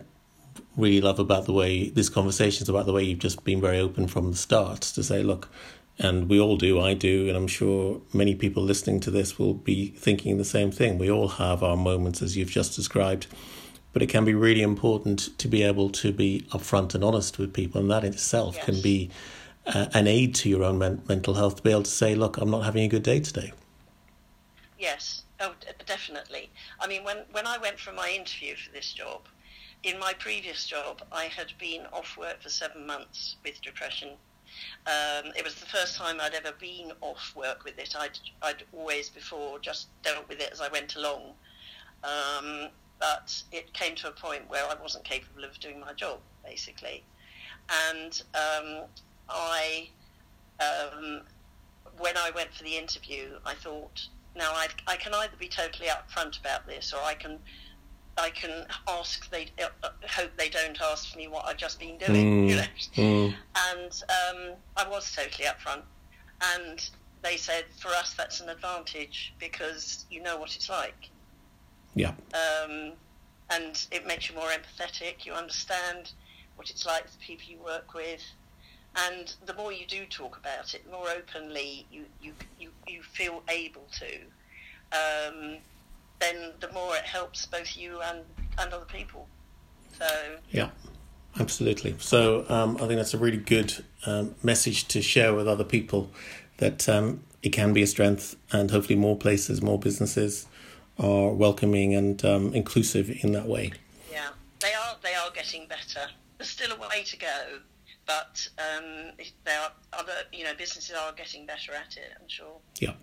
really love about the way this conversation is about the way you've just been very open from the start to say, look, and we all do, I do, and I'm sure many people listening to this will be thinking the same thing. We all have our moments, as you've just described, but it can be really important to be able to be upfront and honest with people, and that in itself can be uh, an aid to your own men- mental health to be able to say, look, I'm not having a good day today. Yes, oh, d- definitely. I mean, when, when I went for my interview for this job, in my previous job, I had been off work for seven months with depression. Um, it was the first time I'd ever been off work with it. I'd, I'd always before just dealt with it as I went along. Um, but it came to a point where I wasn't capable of doing my job, basically. And um, I, um, when I went for the interview, I thought, now I, I can either be totally upfront about this, or I can, I can ask they uh, hope they don't ask me what I've just been doing, <laughs> you know. Mm. And um, I was totally upfront, and they said for us that's an advantage because you know what it's like Yeah, um, and it makes you more empathetic. You understand what it's like for the people you work with, and the more you do talk about it, the more openly you you you, you feel able to. Um, then the more it helps both you and, and other people. So Yeah, absolutely. So um, I think that's a really good um, message to share with other people that um, it can be a strength, and hopefully more places, more businesses are welcoming and um, inclusive in that way. yeah, they are they are getting better. There's still a way to go, but um, there are other you know businesses are getting better at it. I'm sure. Yeah.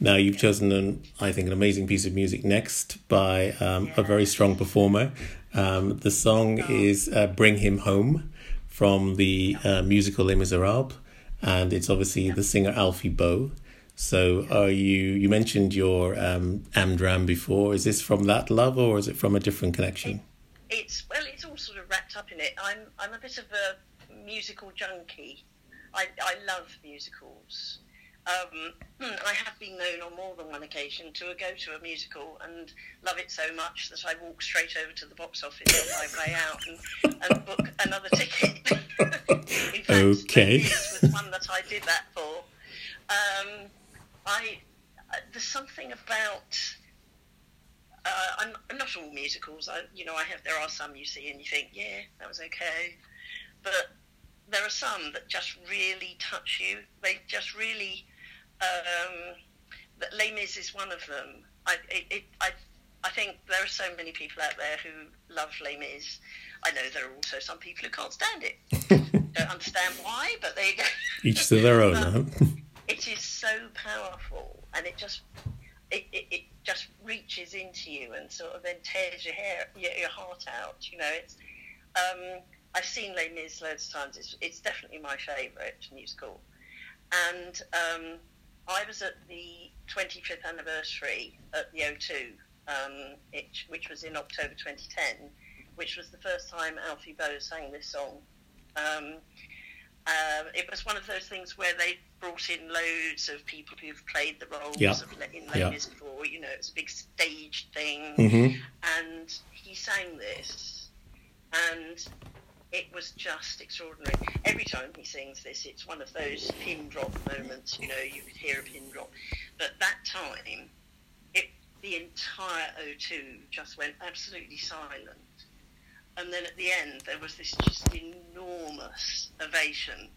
Now you've chosen an, I think, an amazing piece of music next by um, a very strong performer. Um, the song is uh, "Bring Him Home" from the uh, musical Les Miserables, and it's obviously the singer Alfie Boe. So, are you? You mentioned your um, Amdram before. Is this from that love, or is it from a different connection? It's well, it's all sort of wrapped up in it. I'm I'm a bit of a musical junkie. I I love musicals. Um, I have been known on more than one occasion to go to a musical and love it so much that I walk straight over to the box office on my way out and, and book another ticket. in fact, Okay. this was one that I did that for. Um, I uh, there's something about uh, I'm not all musicals. I, you know, I have. There are some you see and you think, yeah, that was okay, but there are some that just really touch you. They just really. Um, that Les Mis is one of them. I, it, it, I, I think there are so many people out there who love Les Mis. I know there are also some people who can't stand it. <laughs> Don't understand why, but there you go. Each to their own. Huh? <laughs> it is so powerful and it just it, it, it just reaches into you and sort of then tears your hair your, your heart out you know it's um, I've seen Les Mis loads of times it's, it's definitely my favourite musical and um, I was at the 25th anniversary at the O2 um, it, which was in October 2010 which was the first time Alfie Boe sang this song um, uh, it was one of those things where they brought in loads of people who've played the roles Yeah. of in Les Yeah. Before. You know, it's a big stage thing, Mhm. and he sang this, and it was just extraordinary. Every time he sings this, it's one of those pin drop moments. You know, you could hear a pin drop, but that time, it the entire O2 just went absolutely silent. And then at the end, there was this just enormous ovation.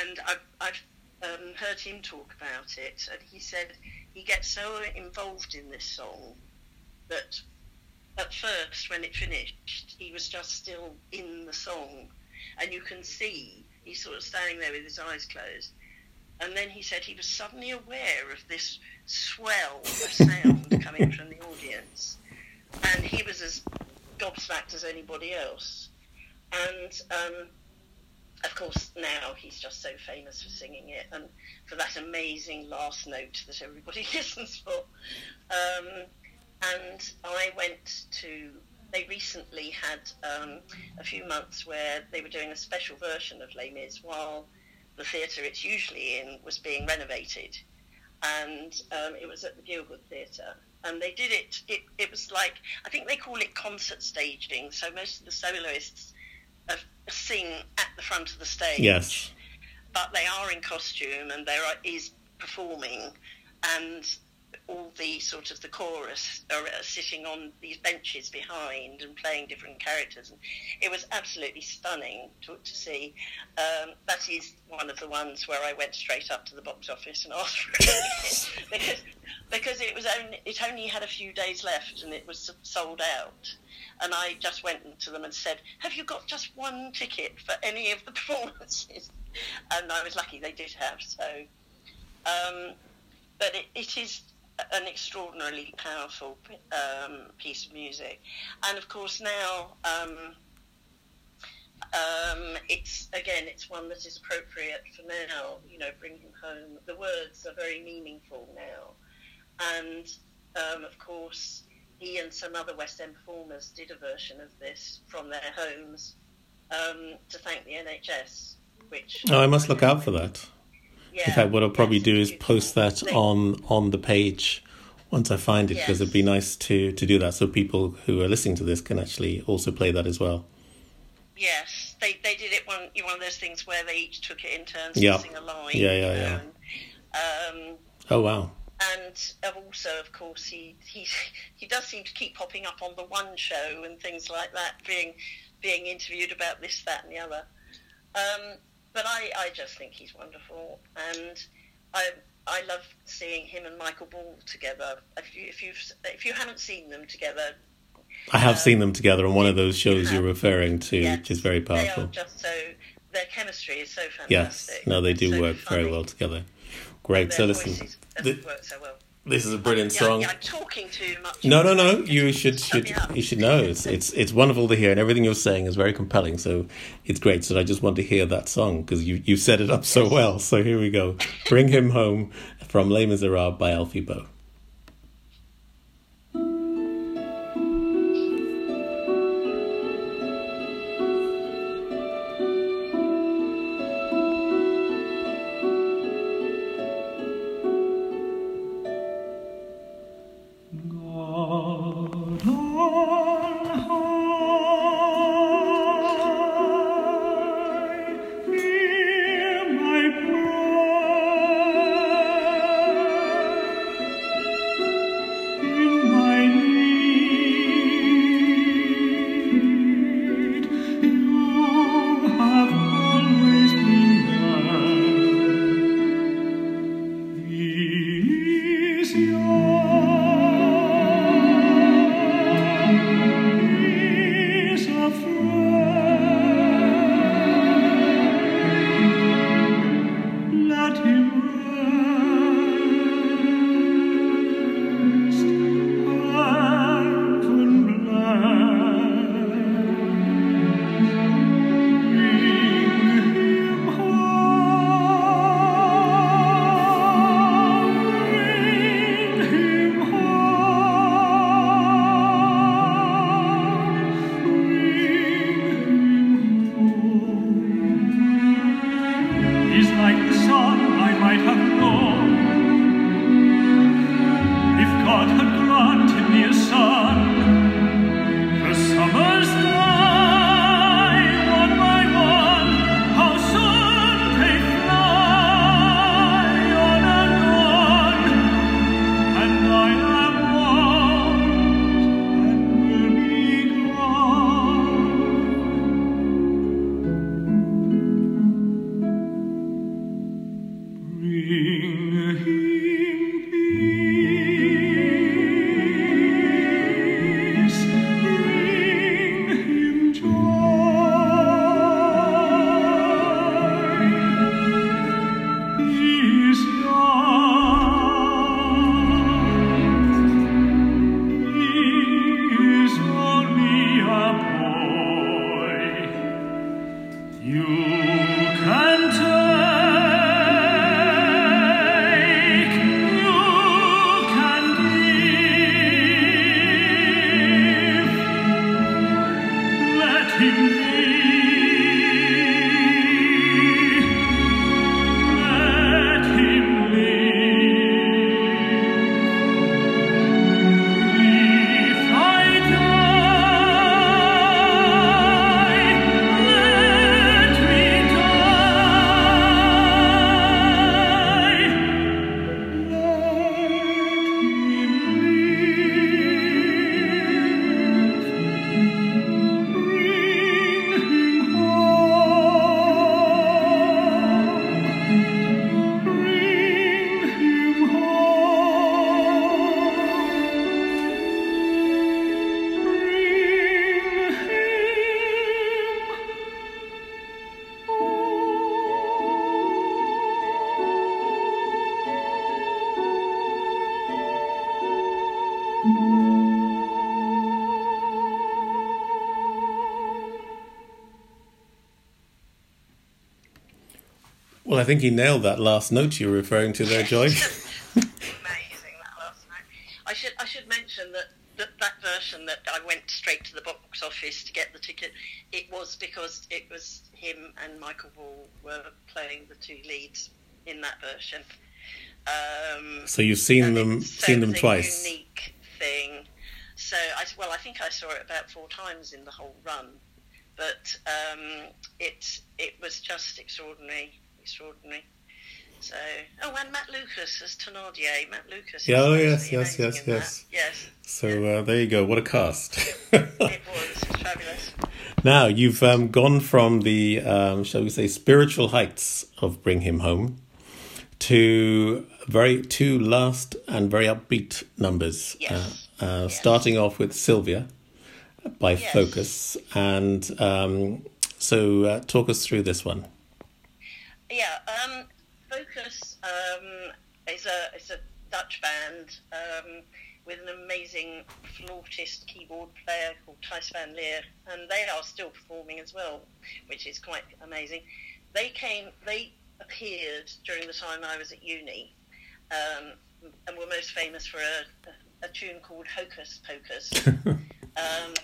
And I've, I've um, heard him talk about it, and he said he gets so involved in this song that at first, when it finished, he was just still in the song. And you can see he's sort of standing there with his eyes closed. And then he said he was suddenly aware of this swell of sound <laughs> coming from the audience. And he was as gobsmacked as anybody else. And um, of course, now he's just so famous for singing it and for that amazing last note that everybody <laughs> listens for. Um, and I went to. They recently had um, a few months where they were doing a special version of Les Mis while the theatre it's usually in was being renovated, and um, it was at the Gielgud Theatre. And they did it, it. It was like I think they call it concert staging. So most of the soloists uh, sing at the front of the stage. Yes. But they are in costume, and there are, is performing, and all the sort of the chorus are uh, sitting on these benches behind and playing different characters. And it was absolutely stunning to, to see. Um, that is one of the ones where I went straight up to the box office and <laughs> asked for it because because it was only it only had a few days left and it was sold out. And I just went to them and said, "Have you got just one ticket for any of the <laughs> performances?" And I was lucky they did have. So, um, but it, it is an extraordinarily powerful um, piece of music. And of course, now um, um, it's again, it's one that is appropriate for now. You know, bring home. The words are very meaningful now, and um, of course, he and some other West End performers did a version of this from their homes um, to thank the NHS. Which oh, I must look out for that. Yeah, In fact, what I'll probably yes, do is post that on on the page once I find it, because it'd be nice to to do that, so people who are listening to this can actually also play that as well. Yes, they they did it one one of those things where they each took it in turns Yeah. to sing a line. Yeah, yeah, yeah. Um, um, Oh wow! and also, of course, he, he he does seem to keep popping up on the One Show and things like that, being being interviewed about this, that, and the other. Um, but I, I just think he's wonderful, and I I love seeing him and Michael Ball together. If you if you if you haven't seen them together, I have Um, seen them together on one of those shows you you're referring to, Yeah. which is very they are powerful. just so their chemistry is so fantastic. Yes, no, they do So work very well together. Great. So listen, th- work so well. This is a brilliant Yeah, song. yeah, I'm talking too much. No, no, no. You should should you should know. It's it's it's wonderful to hear, and everything you're saying is very compelling. So it's great. So I just want to hear that song because you you set it up so well. So here we go. Bring him home from Les Miserables by Alfie Boe. I think he nailed that last note you were referring to there, Joy. <laughs> Amazing that last night. I should I should mention that, that that version that I went straight to the box office to get the ticket. It was because it was him and Michael Ball were playing the two leads in that version. Um, so you've seen them, seen them twice. Unique thing. So I well, I think I saw it about four times in the whole run, but um, it it was just extraordinary, extraordinary. So oh, and Matt Lucas as Thenardier. Matt Lucas. Yeah, oh, yes, absolutely yes, yes, that. yes. yes. So uh, there you go. What a cast! It was <laughs> fabulous. now you've um, gone from the, um, shall we say, spiritual heights of "Bring Him Home" to very two last and very upbeat numbers. Yes. Uh, uh, Yes. Starting off with Sylvia by Yes. Focus, and um, so uh, talk us through this one. Yeah, um, Focus um, is a is a Dutch band um, with an amazing flautist keyboard player called Thijs van Leer, and they are still performing as well, which is quite amazing. They came, they appeared during the time I was at uni, um, and were most famous for a, a, a tune called Hocus Pocus <laughs> um,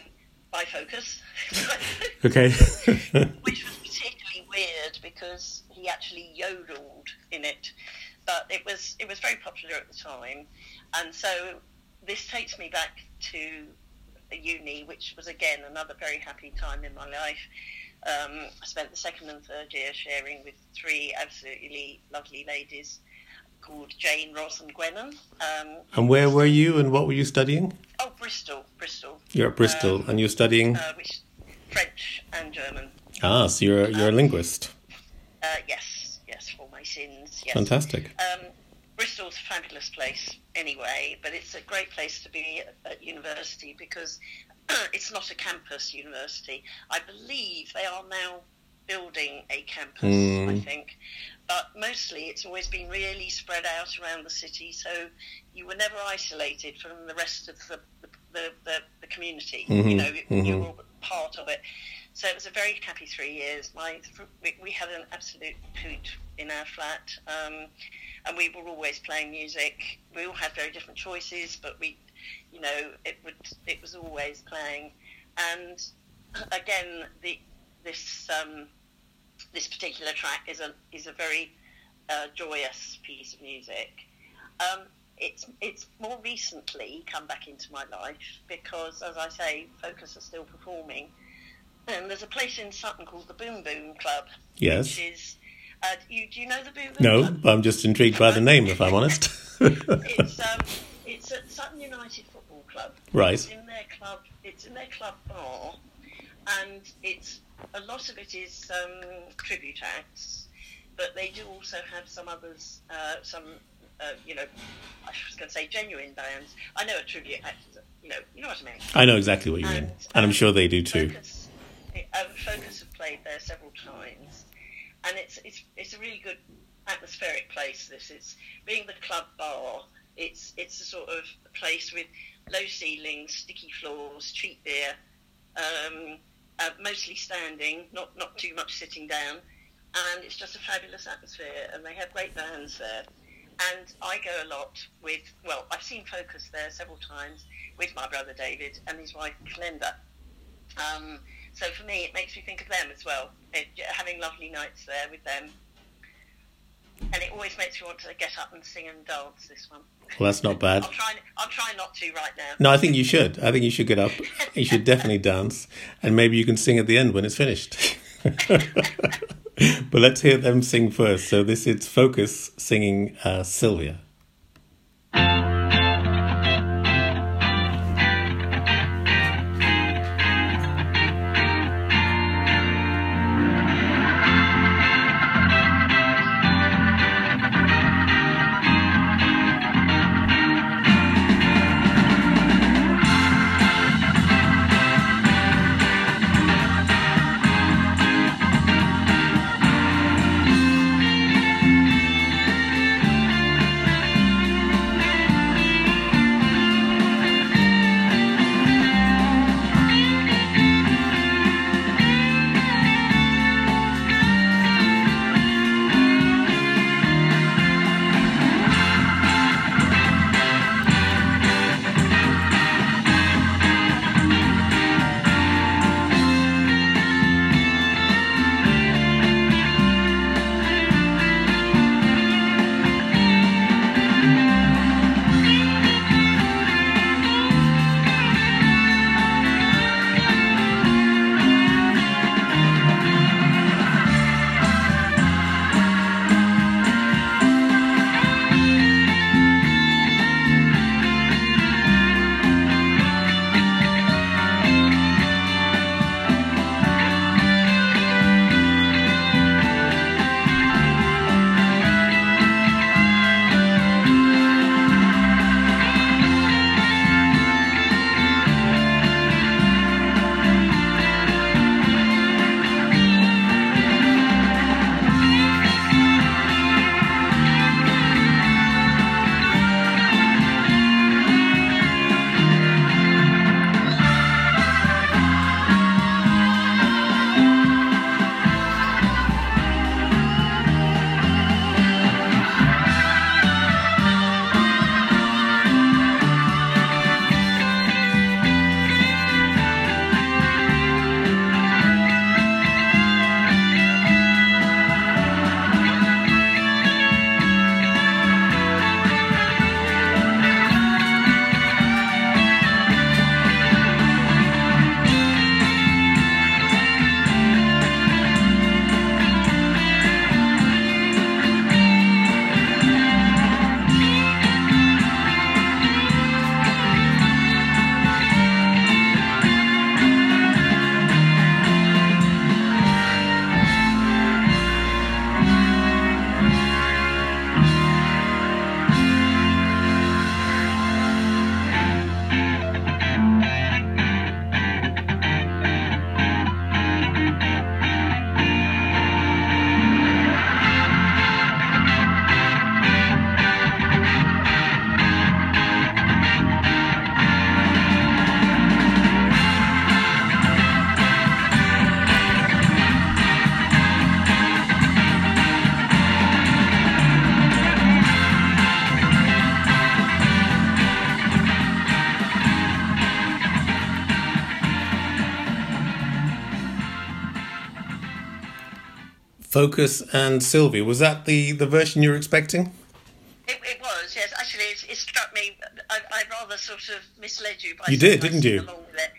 by Focus. Okay. <laughs> which was particularly weird because he actually yodeled in it. But it was it was very popular at the time, and so this takes me back to uni, which was again another very happy time in my life. Um, I spent the second and third year sharing with three absolutely lovely ladies called Jane, Ross, and Gwennon. Um, and where were you, and what were you studying? oh, Bristol, Bristol, You're at Bristol, Um, and you're studying. uh, which French and German. Ah, so you're you're a linguist. Uh, yes, yes, for my sins. Yes. Fantastic. Um, Bristol's a fabulous place anyway, but it's a great place to be at, at university because <clears throat> it's not a campus university. I believe they are now building a campus, I Mm. think. But mostly it's always been really spread out around the city, so you were never isolated from the rest of the, the, the, the, community. You Mhm, know, you mhm. were part of it. So it was a very happy three years. My, we, had an absolute hoot in our flat, um, and we were always playing music. We all had very different choices, but we, you know, it would it was always playing. And again, the this um, this particular track is a is a very uh, joyous piece of music. Um, it's it's more recently come back into my life because, as I say, Focus are still performing, and there's a place in Sutton called the Boom Boom Club, Yes. which is. Uh, you, do you know the Boom Boom No, Club? I'm just intrigued by the name, if I'm honest. <laughs> It's um, it's at Sutton United Football Club. Right. It's in their club. It's in their club bar, and it's a lot of it is um, tribute acts, but they do also have some others, uh, some uh, you know, I was going to say genuine bands. I know a tribute act, you know, you know what I mean. I know exactly what you mean, And, and I'm um, sure they do too. Focus, um, Focus have played there several times, and it's it's it's a really good atmospheric place. This is being the club bar. It's it's a sort of place with low ceilings, sticky floors, cheap beer, um, uh, mostly standing, not not too much sitting down, and it's just a fabulous atmosphere. And they have great bands there. And I go a lot with, well, I've seen Focus there several times with my brother David and his wife Glenda. Um, so for me, it makes me think of them as well, it, having lovely nights there with them. And it always makes me want to get up and sing and dance this one. Well, that's not bad. I'll try, I'll try not to right now. No, I think you should. I think you should get up. <laughs> You should definitely dance, and maybe you can sing at the end when it's finished. <laughs> but let's hear them sing first. So this is Focus singing uh, Sylvia. Focus and Sylvia. Was that the, the version you were expecting? It, it was, yes. Actually, it, it struck me. I, I rather sort of misled you by You did, didn't you? Along with it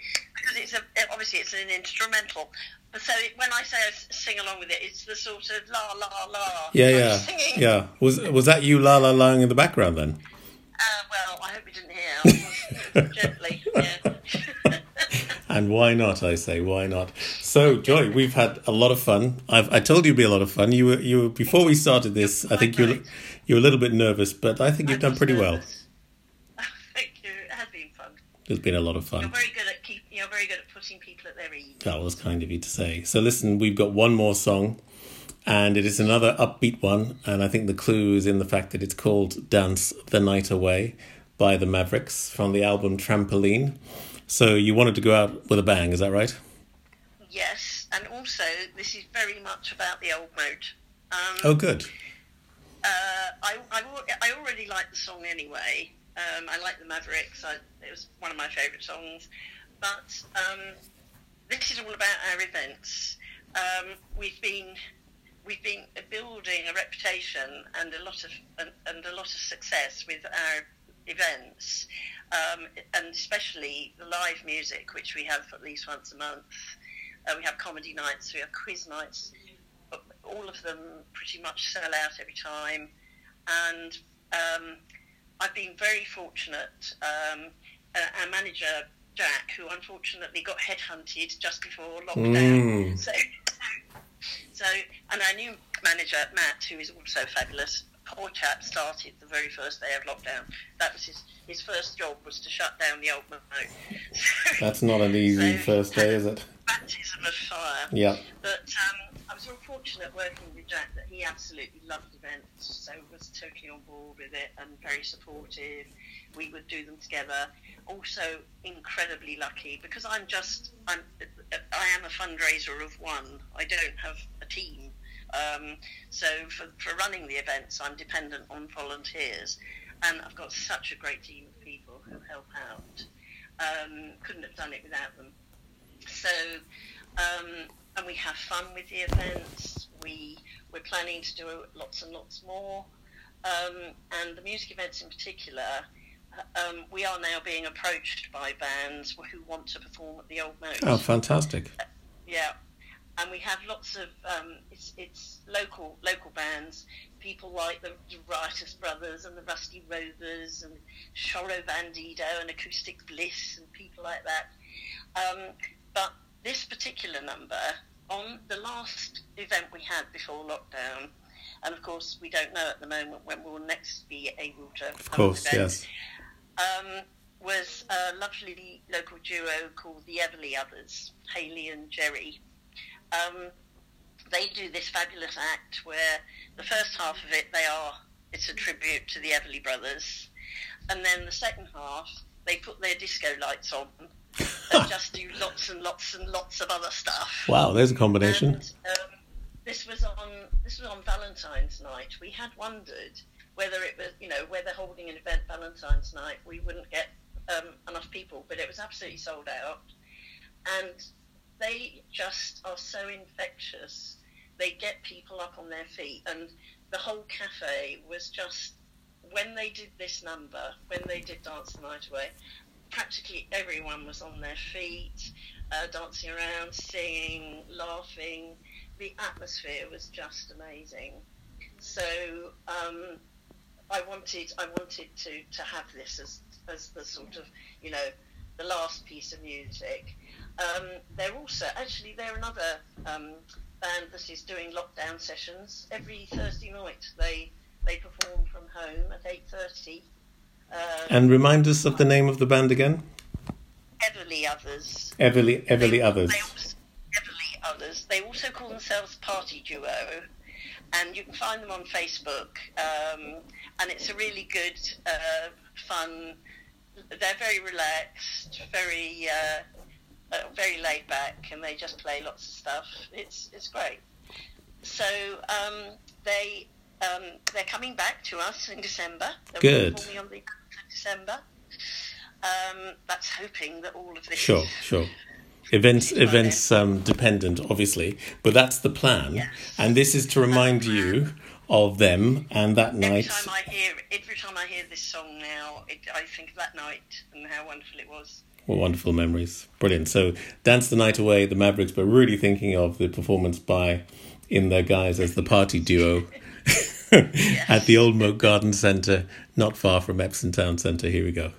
because it's a obviously it's an instrumental. But so it, when I say I sing along with it, it's the sort of la la la. Yeah, yeah, Singing. yeah. Was was that you la la laing in the background then? Uh, well, I hope you didn't hear. <laughs> Gently. And why not? I say, why not? So, Joy, we've had a lot of fun. I've, I told you it'd be a lot of fun. You were, you were, before we started this. I think you were, you were a little bit nervous, but I think you've done pretty well. <laughs> Thank you. It has been fun. It's been a lot of fun. You're very good at keep. You're very good at putting people at their ease. That was kind of you to say. So, listen, we've got one more song, and it is another upbeat one. And I think the clue is in the fact that it's called "Dance the Night Away" by the Mavericks from the album Trampoline. So, you wanted to go out with a bang, is that right? Yes, and also this is very much about the Old Moat. Um, Oh, good. uh, I, I, I already like the song anyway. Um, I like the Mavericks. I, it was one of my favourite songs. But um, this is all about our events. Um, we've been we've been building a reputation and a lot of and, and a lot of success with our events, um, and especially the live music, which we have at least once a month. Uh, we have comedy nights, we have quiz nights. but All of them pretty much sell out every time, and um, I've been very fortunate. Um, uh, our manager Jack, who unfortunately got headhunted just before lockdown, Mm. so <laughs> so and our new manager Matt, who is also fabulous. Poor chap started the very first day of lockdown. That was his his first job was to shut down the old moat. So, <laughs> That's not an easy so first day, is it? Baptism of fire. Yeah. But um, I was fortunate working with Jack that he absolutely loved events, so was totally on board with it and very supportive. We would do them together. Also, incredibly lucky because I'm just I'm I am a fundraiser of one. I don't have a team, um, so for for running the events, I'm dependent on volunteers, and I've got such a great team of people who help out. Um, couldn't have done it without them. So, um, and we have fun with the events. We we're planning to do lots and lots more, um, and the music events in particular. Um, we are now being approached by bands who want to perform at the Old Moat. Oh, fantastic. Yeah, and we have lots of um, it's it's local local bands, people like the Riotous Brothers and the Rusty Rovers and Shoro Bandido and Acoustic Bliss and people like that. Um, but this particular number on the last event we had before lockdown, and of course we don't know at the moment when we'll next be able to. Of course, yes. Um, was a lovely local duo called the Everly Others, Haley and Jerry. Um, they do this fabulous act where the first half of it they are it's a tribute to the Everly brothers, and then the second half they put their disco lights on <laughs> and just do lots and lots and lots of other stuff. Wow, there's a combination. And, um, this was on this was on Valentine's night. We had wondered whether it was you know whether holding an event Valentine's night we wouldn't get um, enough people, but it was absolutely sold out. And they just are so infectious. They get people up on their feet, and the whole cafe was just when they did this number, when they did Dance the Night Away, practically everyone was on their feet, uh, dancing around, singing, laughing. The atmosphere was just amazing. So um, I wanted, I wanted to, to have this as, as the sort of, you know, the last piece of music. Um, they're also, actually, they're another um, band that is doing lockdown sessions every Thursday night. They they perform from home at eight thirty. Uh, And remind us of the name of the band again. Everly Others. Everly, Everly They- Others. They also, Everly Others. They also call themselves Party Duo, and you can find them on Facebook. Um, and it's a really good, uh, fun. They're very relaxed, very, uh, uh, very laid back, and they just play lots of stuff. It's it's great. So um, they um, they're coming back to us in December. They're Good. on the December. Um, that's hoping that all of this Sure, sure. events events um, dependent, obviously, but that's the plan. Yes. And this is to remind you of them and that Every night. time I hear, every time I hear this song now, it, I think of that night and how wonderful it was. Wonderful memories! Brilliant. So, dance the night away, the Mavericks, but really thinking of the performance by in their guise as the party duo <laughs> at the Old Moat Garden Centre, not far from Epsom Town Centre. Here we go.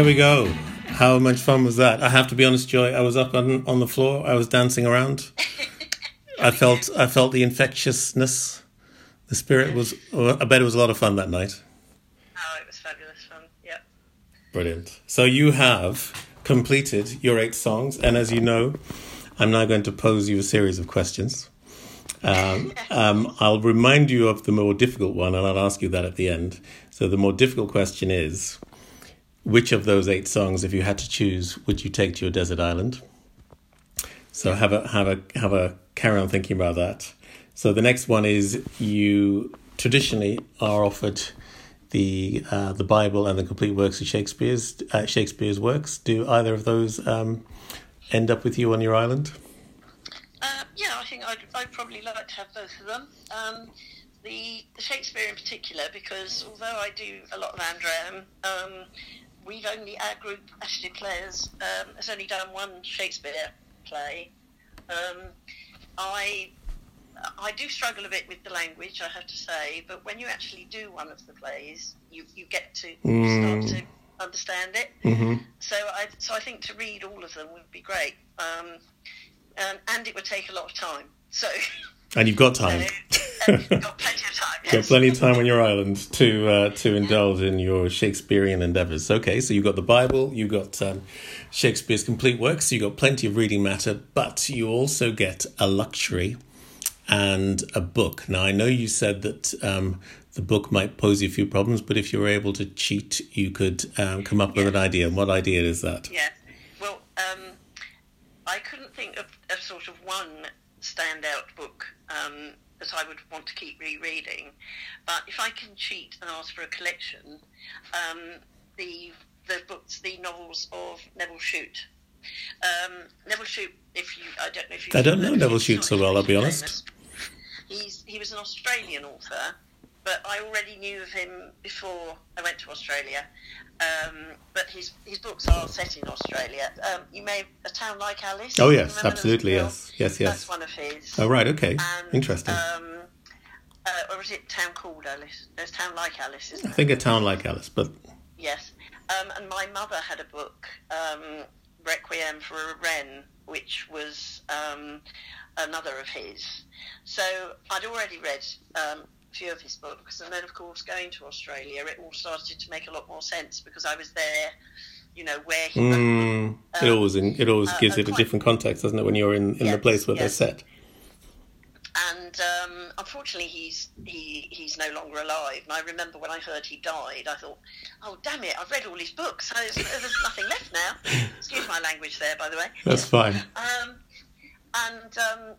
There we go. How much fun was that? I have to be honest, Joy. I was up on on the floor. I was dancing around. I felt I felt the infectiousness. The spirit was. I bet it was a lot of fun that night. Oh, it was fabulous fun. Yep. Brilliant. So you have completed your eight songs, and as you know, I'm now going to pose you a series of questions. Um, um, I'll remind you of the more difficult one, and I'll ask you that at the end. So the more difficult question is, which of those eight songs, if you had to choose, would you take to your desert island? So have a have a have a carry on thinking about that. So the next one is you traditionally are offered the uh, the Bible and the complete works of Shakespeare's uh, Shakespeare's works. Do either of those um, end up with you on your island? Uh, yeah, I think I'd, I'd probably like to have both of them. Um, the, the Shakespeare in particular, because although I do a lot of am-dram, um, we've only, our group, Ashley Players, um, has only done one Shakespeare play. Um, I I do struggle a bit with the language, I have to say, but when you actually do one of the plays, you, you get to Mm. start to understand it. hmm So I so I think to read all of them would be great, um, and, and it would take a lot of time. So, And you've got <laughs> time. so you've got plenty time. <laughs> Got Yes. plenty of time on your island to uh, to indulge in your Shakespearean endeavours. Okay, so you've got the Bible, you've got um, Shakespeare's complete works, you've got plenty of reading matter, but you also get a luxury and a book. Now, I know you said that um, the book might pose you a few problems, but if you were able to cheat, you could um, come up with an idea. And what idea is that? Yeah. Well, um, I couldn't think of, of sort of one standout book um, that I would want to keep rereading. But if I can cheat and ask for a collection, um, the the books, the novels of Nevil Shute. Um, Nevil Shute, if you, I don't know if you. I don't know Nevil Shute so well, I'll be honest. He's he was an Australian author, but I already knew of him before I went to Australia. Um, but his his books are set in Australia. Um, you may a town like Alice. Oh, yes, absolutely, yes, yes. Yes, That's one of his. Oh, right, okay. And, Interesting. Um, uh, or was it Town Called Alice? There's Town Like Alice, isn't I it? think a town like Alice, but Yes. Um, and my mother had a book, um, Requiem for a Wren, which was um, another of his. So I'd already read um, few of his books, and then, of course, going to Australia, it all started to make a lot more sense because I was there, you know, where he mm, it always in, it always uh, gives uh, it a different context, doesn't it, when you're in, in the place where yes. they're set? and um, unfortunately he's he he's no longer alive. And I remember when I heard he died, I thought, oh damn it, I've read all his books. There's, there's nothing left now. <laughs> Excuse my language there, by the way. That's fine. Um, and um,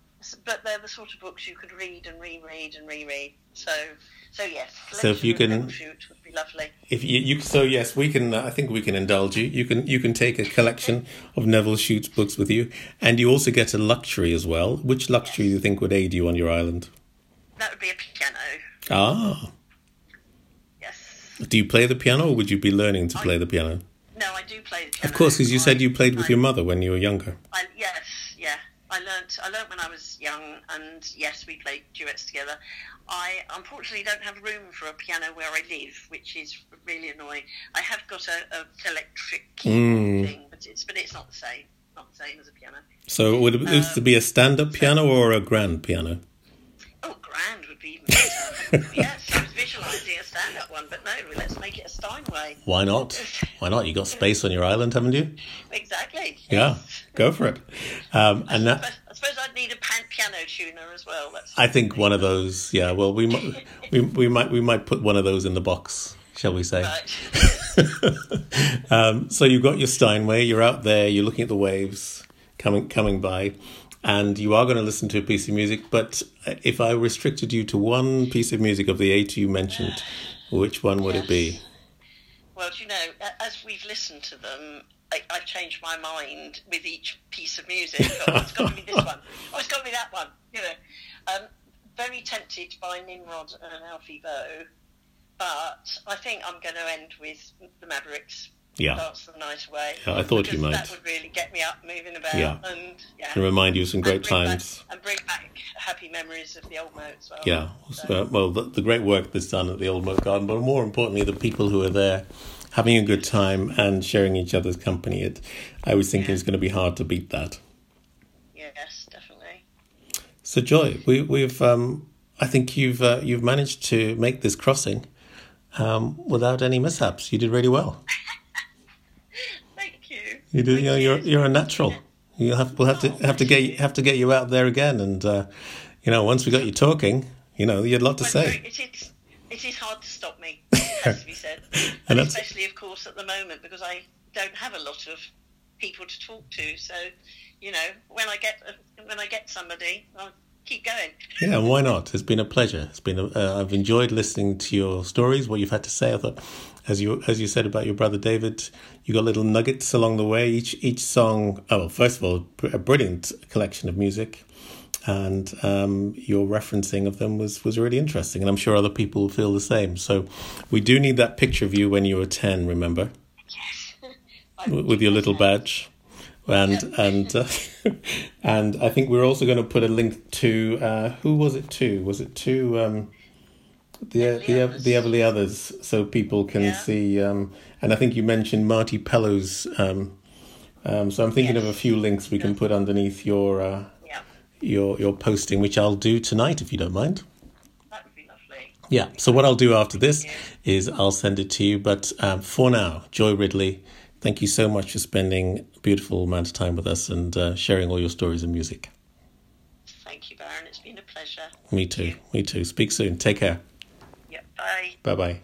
but they're the sort of books you could read and reread and reread. So so yes, So if you can- Nevil Shute would be lovely. If you, you so yes, we can. Uh, I think we can indulge you. You can you can take a collection of Nevil Shute's books with you, and you also get a luxury as well. Which luxury do you think would aid you on your island? That would be a piano. Ah, Yes. do you play the piano, or would you be learning to play the piano? No, I do play the piano. Of course, because you said you played with I- your mother when you were younger. I, yes, yeah. I learnt. I learnt when I was young, and yes, we played duets together. I unfortunately don't have room for a piano where I live, which is really annoying. I have got a, a electric keyboard Mm. thing, but it's but it's not the same. Not the same as a piano. So would it, Um, to be a stand-up piano or a grand piano? Oh, grand would be even better. <laughs> yes, I was visualising a stand-up one, but no, let's make it a Steinway. Why not? Why not? You got space on your island, haven't you? <laughs> Exactly. Yeah, go for it. Um, and that, <laughs> But I suppose I'd need a tuner as well. That's I think one of those. Yeah. Well, we might we, <laughs> we might we might put one of those in the box, shall we say? right. <laughs> Um, so you've got your Steinway. You're out there. You're looking at the waves coming coming by, and you are going to listen to a piece of music. But if I restricted you to one piece of music of the eight you mentioned, <sighs> which one would it be? Well, do you know, as we've listened to them, I, I've changed my mind with each piece of music. Oh, it's got to be this one. Oh, it's got to be that one. You know, um, very tempted by Nimrod and Alfie Boe, but I think I'm going to end with the Mavericks. Yeah. Dance the night away. Yeah, I thought you might. That would really get me up, moving about, Yeah. and yeah, And remind you of some great bring back- times. and bring back happy memories of the old moat as well. Yeah, So- well, the, the great work that's done at the Old Moat Garden, but more importantly, the people who are there having a good time and sharing each other's company. It, I was thinking Yeah. it's going to be hard to beat that. Yes, definitely. So, Joy, we, we've, um, I think you've uh, you've managed to make this crossing um, without any mishaps. You did really well. <laughs> Thank you. You. You know, you're you. you're a natural. You'll have we'll have to have to get have to get you out there again, and uh, you know, once we got you talking, you know, you had a lot to Well, say. It is, it is hard to stop me, <laughs> has to be said. <laughs> And and especially, of course, at the moment because I don't have a lot of people to talk to. So, you know, when I get when I get somebody, I'll keep going. Yeah, why not? It's been a pleasure. It's been. A, uh, I've enjoyed listening to your stories, what you've had to say. I thought, as you as you said about your brother David, you got little nuggets along the way. Each each song. Oh, well, first of all, a brilliant collection of music, and um, your referencing of them was was really interesting. And I'm sure other people will feel the same. So, we do need that picture of you when you were ten. Remember, Yes. <laughs> with your little badge. and and uh, <laughs> and I think we're also going to put a link to uh, who was it to? Was it to um, the Everly the Others. the Everly Others, so people can Yeah. see. Um, and I think you mentioned Marti Pellow's. Um, um, so I'm thinking of a few links we can put underneath your uh, your your posting, which I'll do tonight if you don't mind. that would be lovely. Yeah. So what I'll do after this is I'll send it to you. But um, for now, Joy Ridley, thank you so much for spending a beautiful amount of time with us and uh, sharing all your stories and music. Thank you, Baron. It's been a pleasure. Me too. Me too. Speak soon. Take care. Yeah, bye. Bye bye.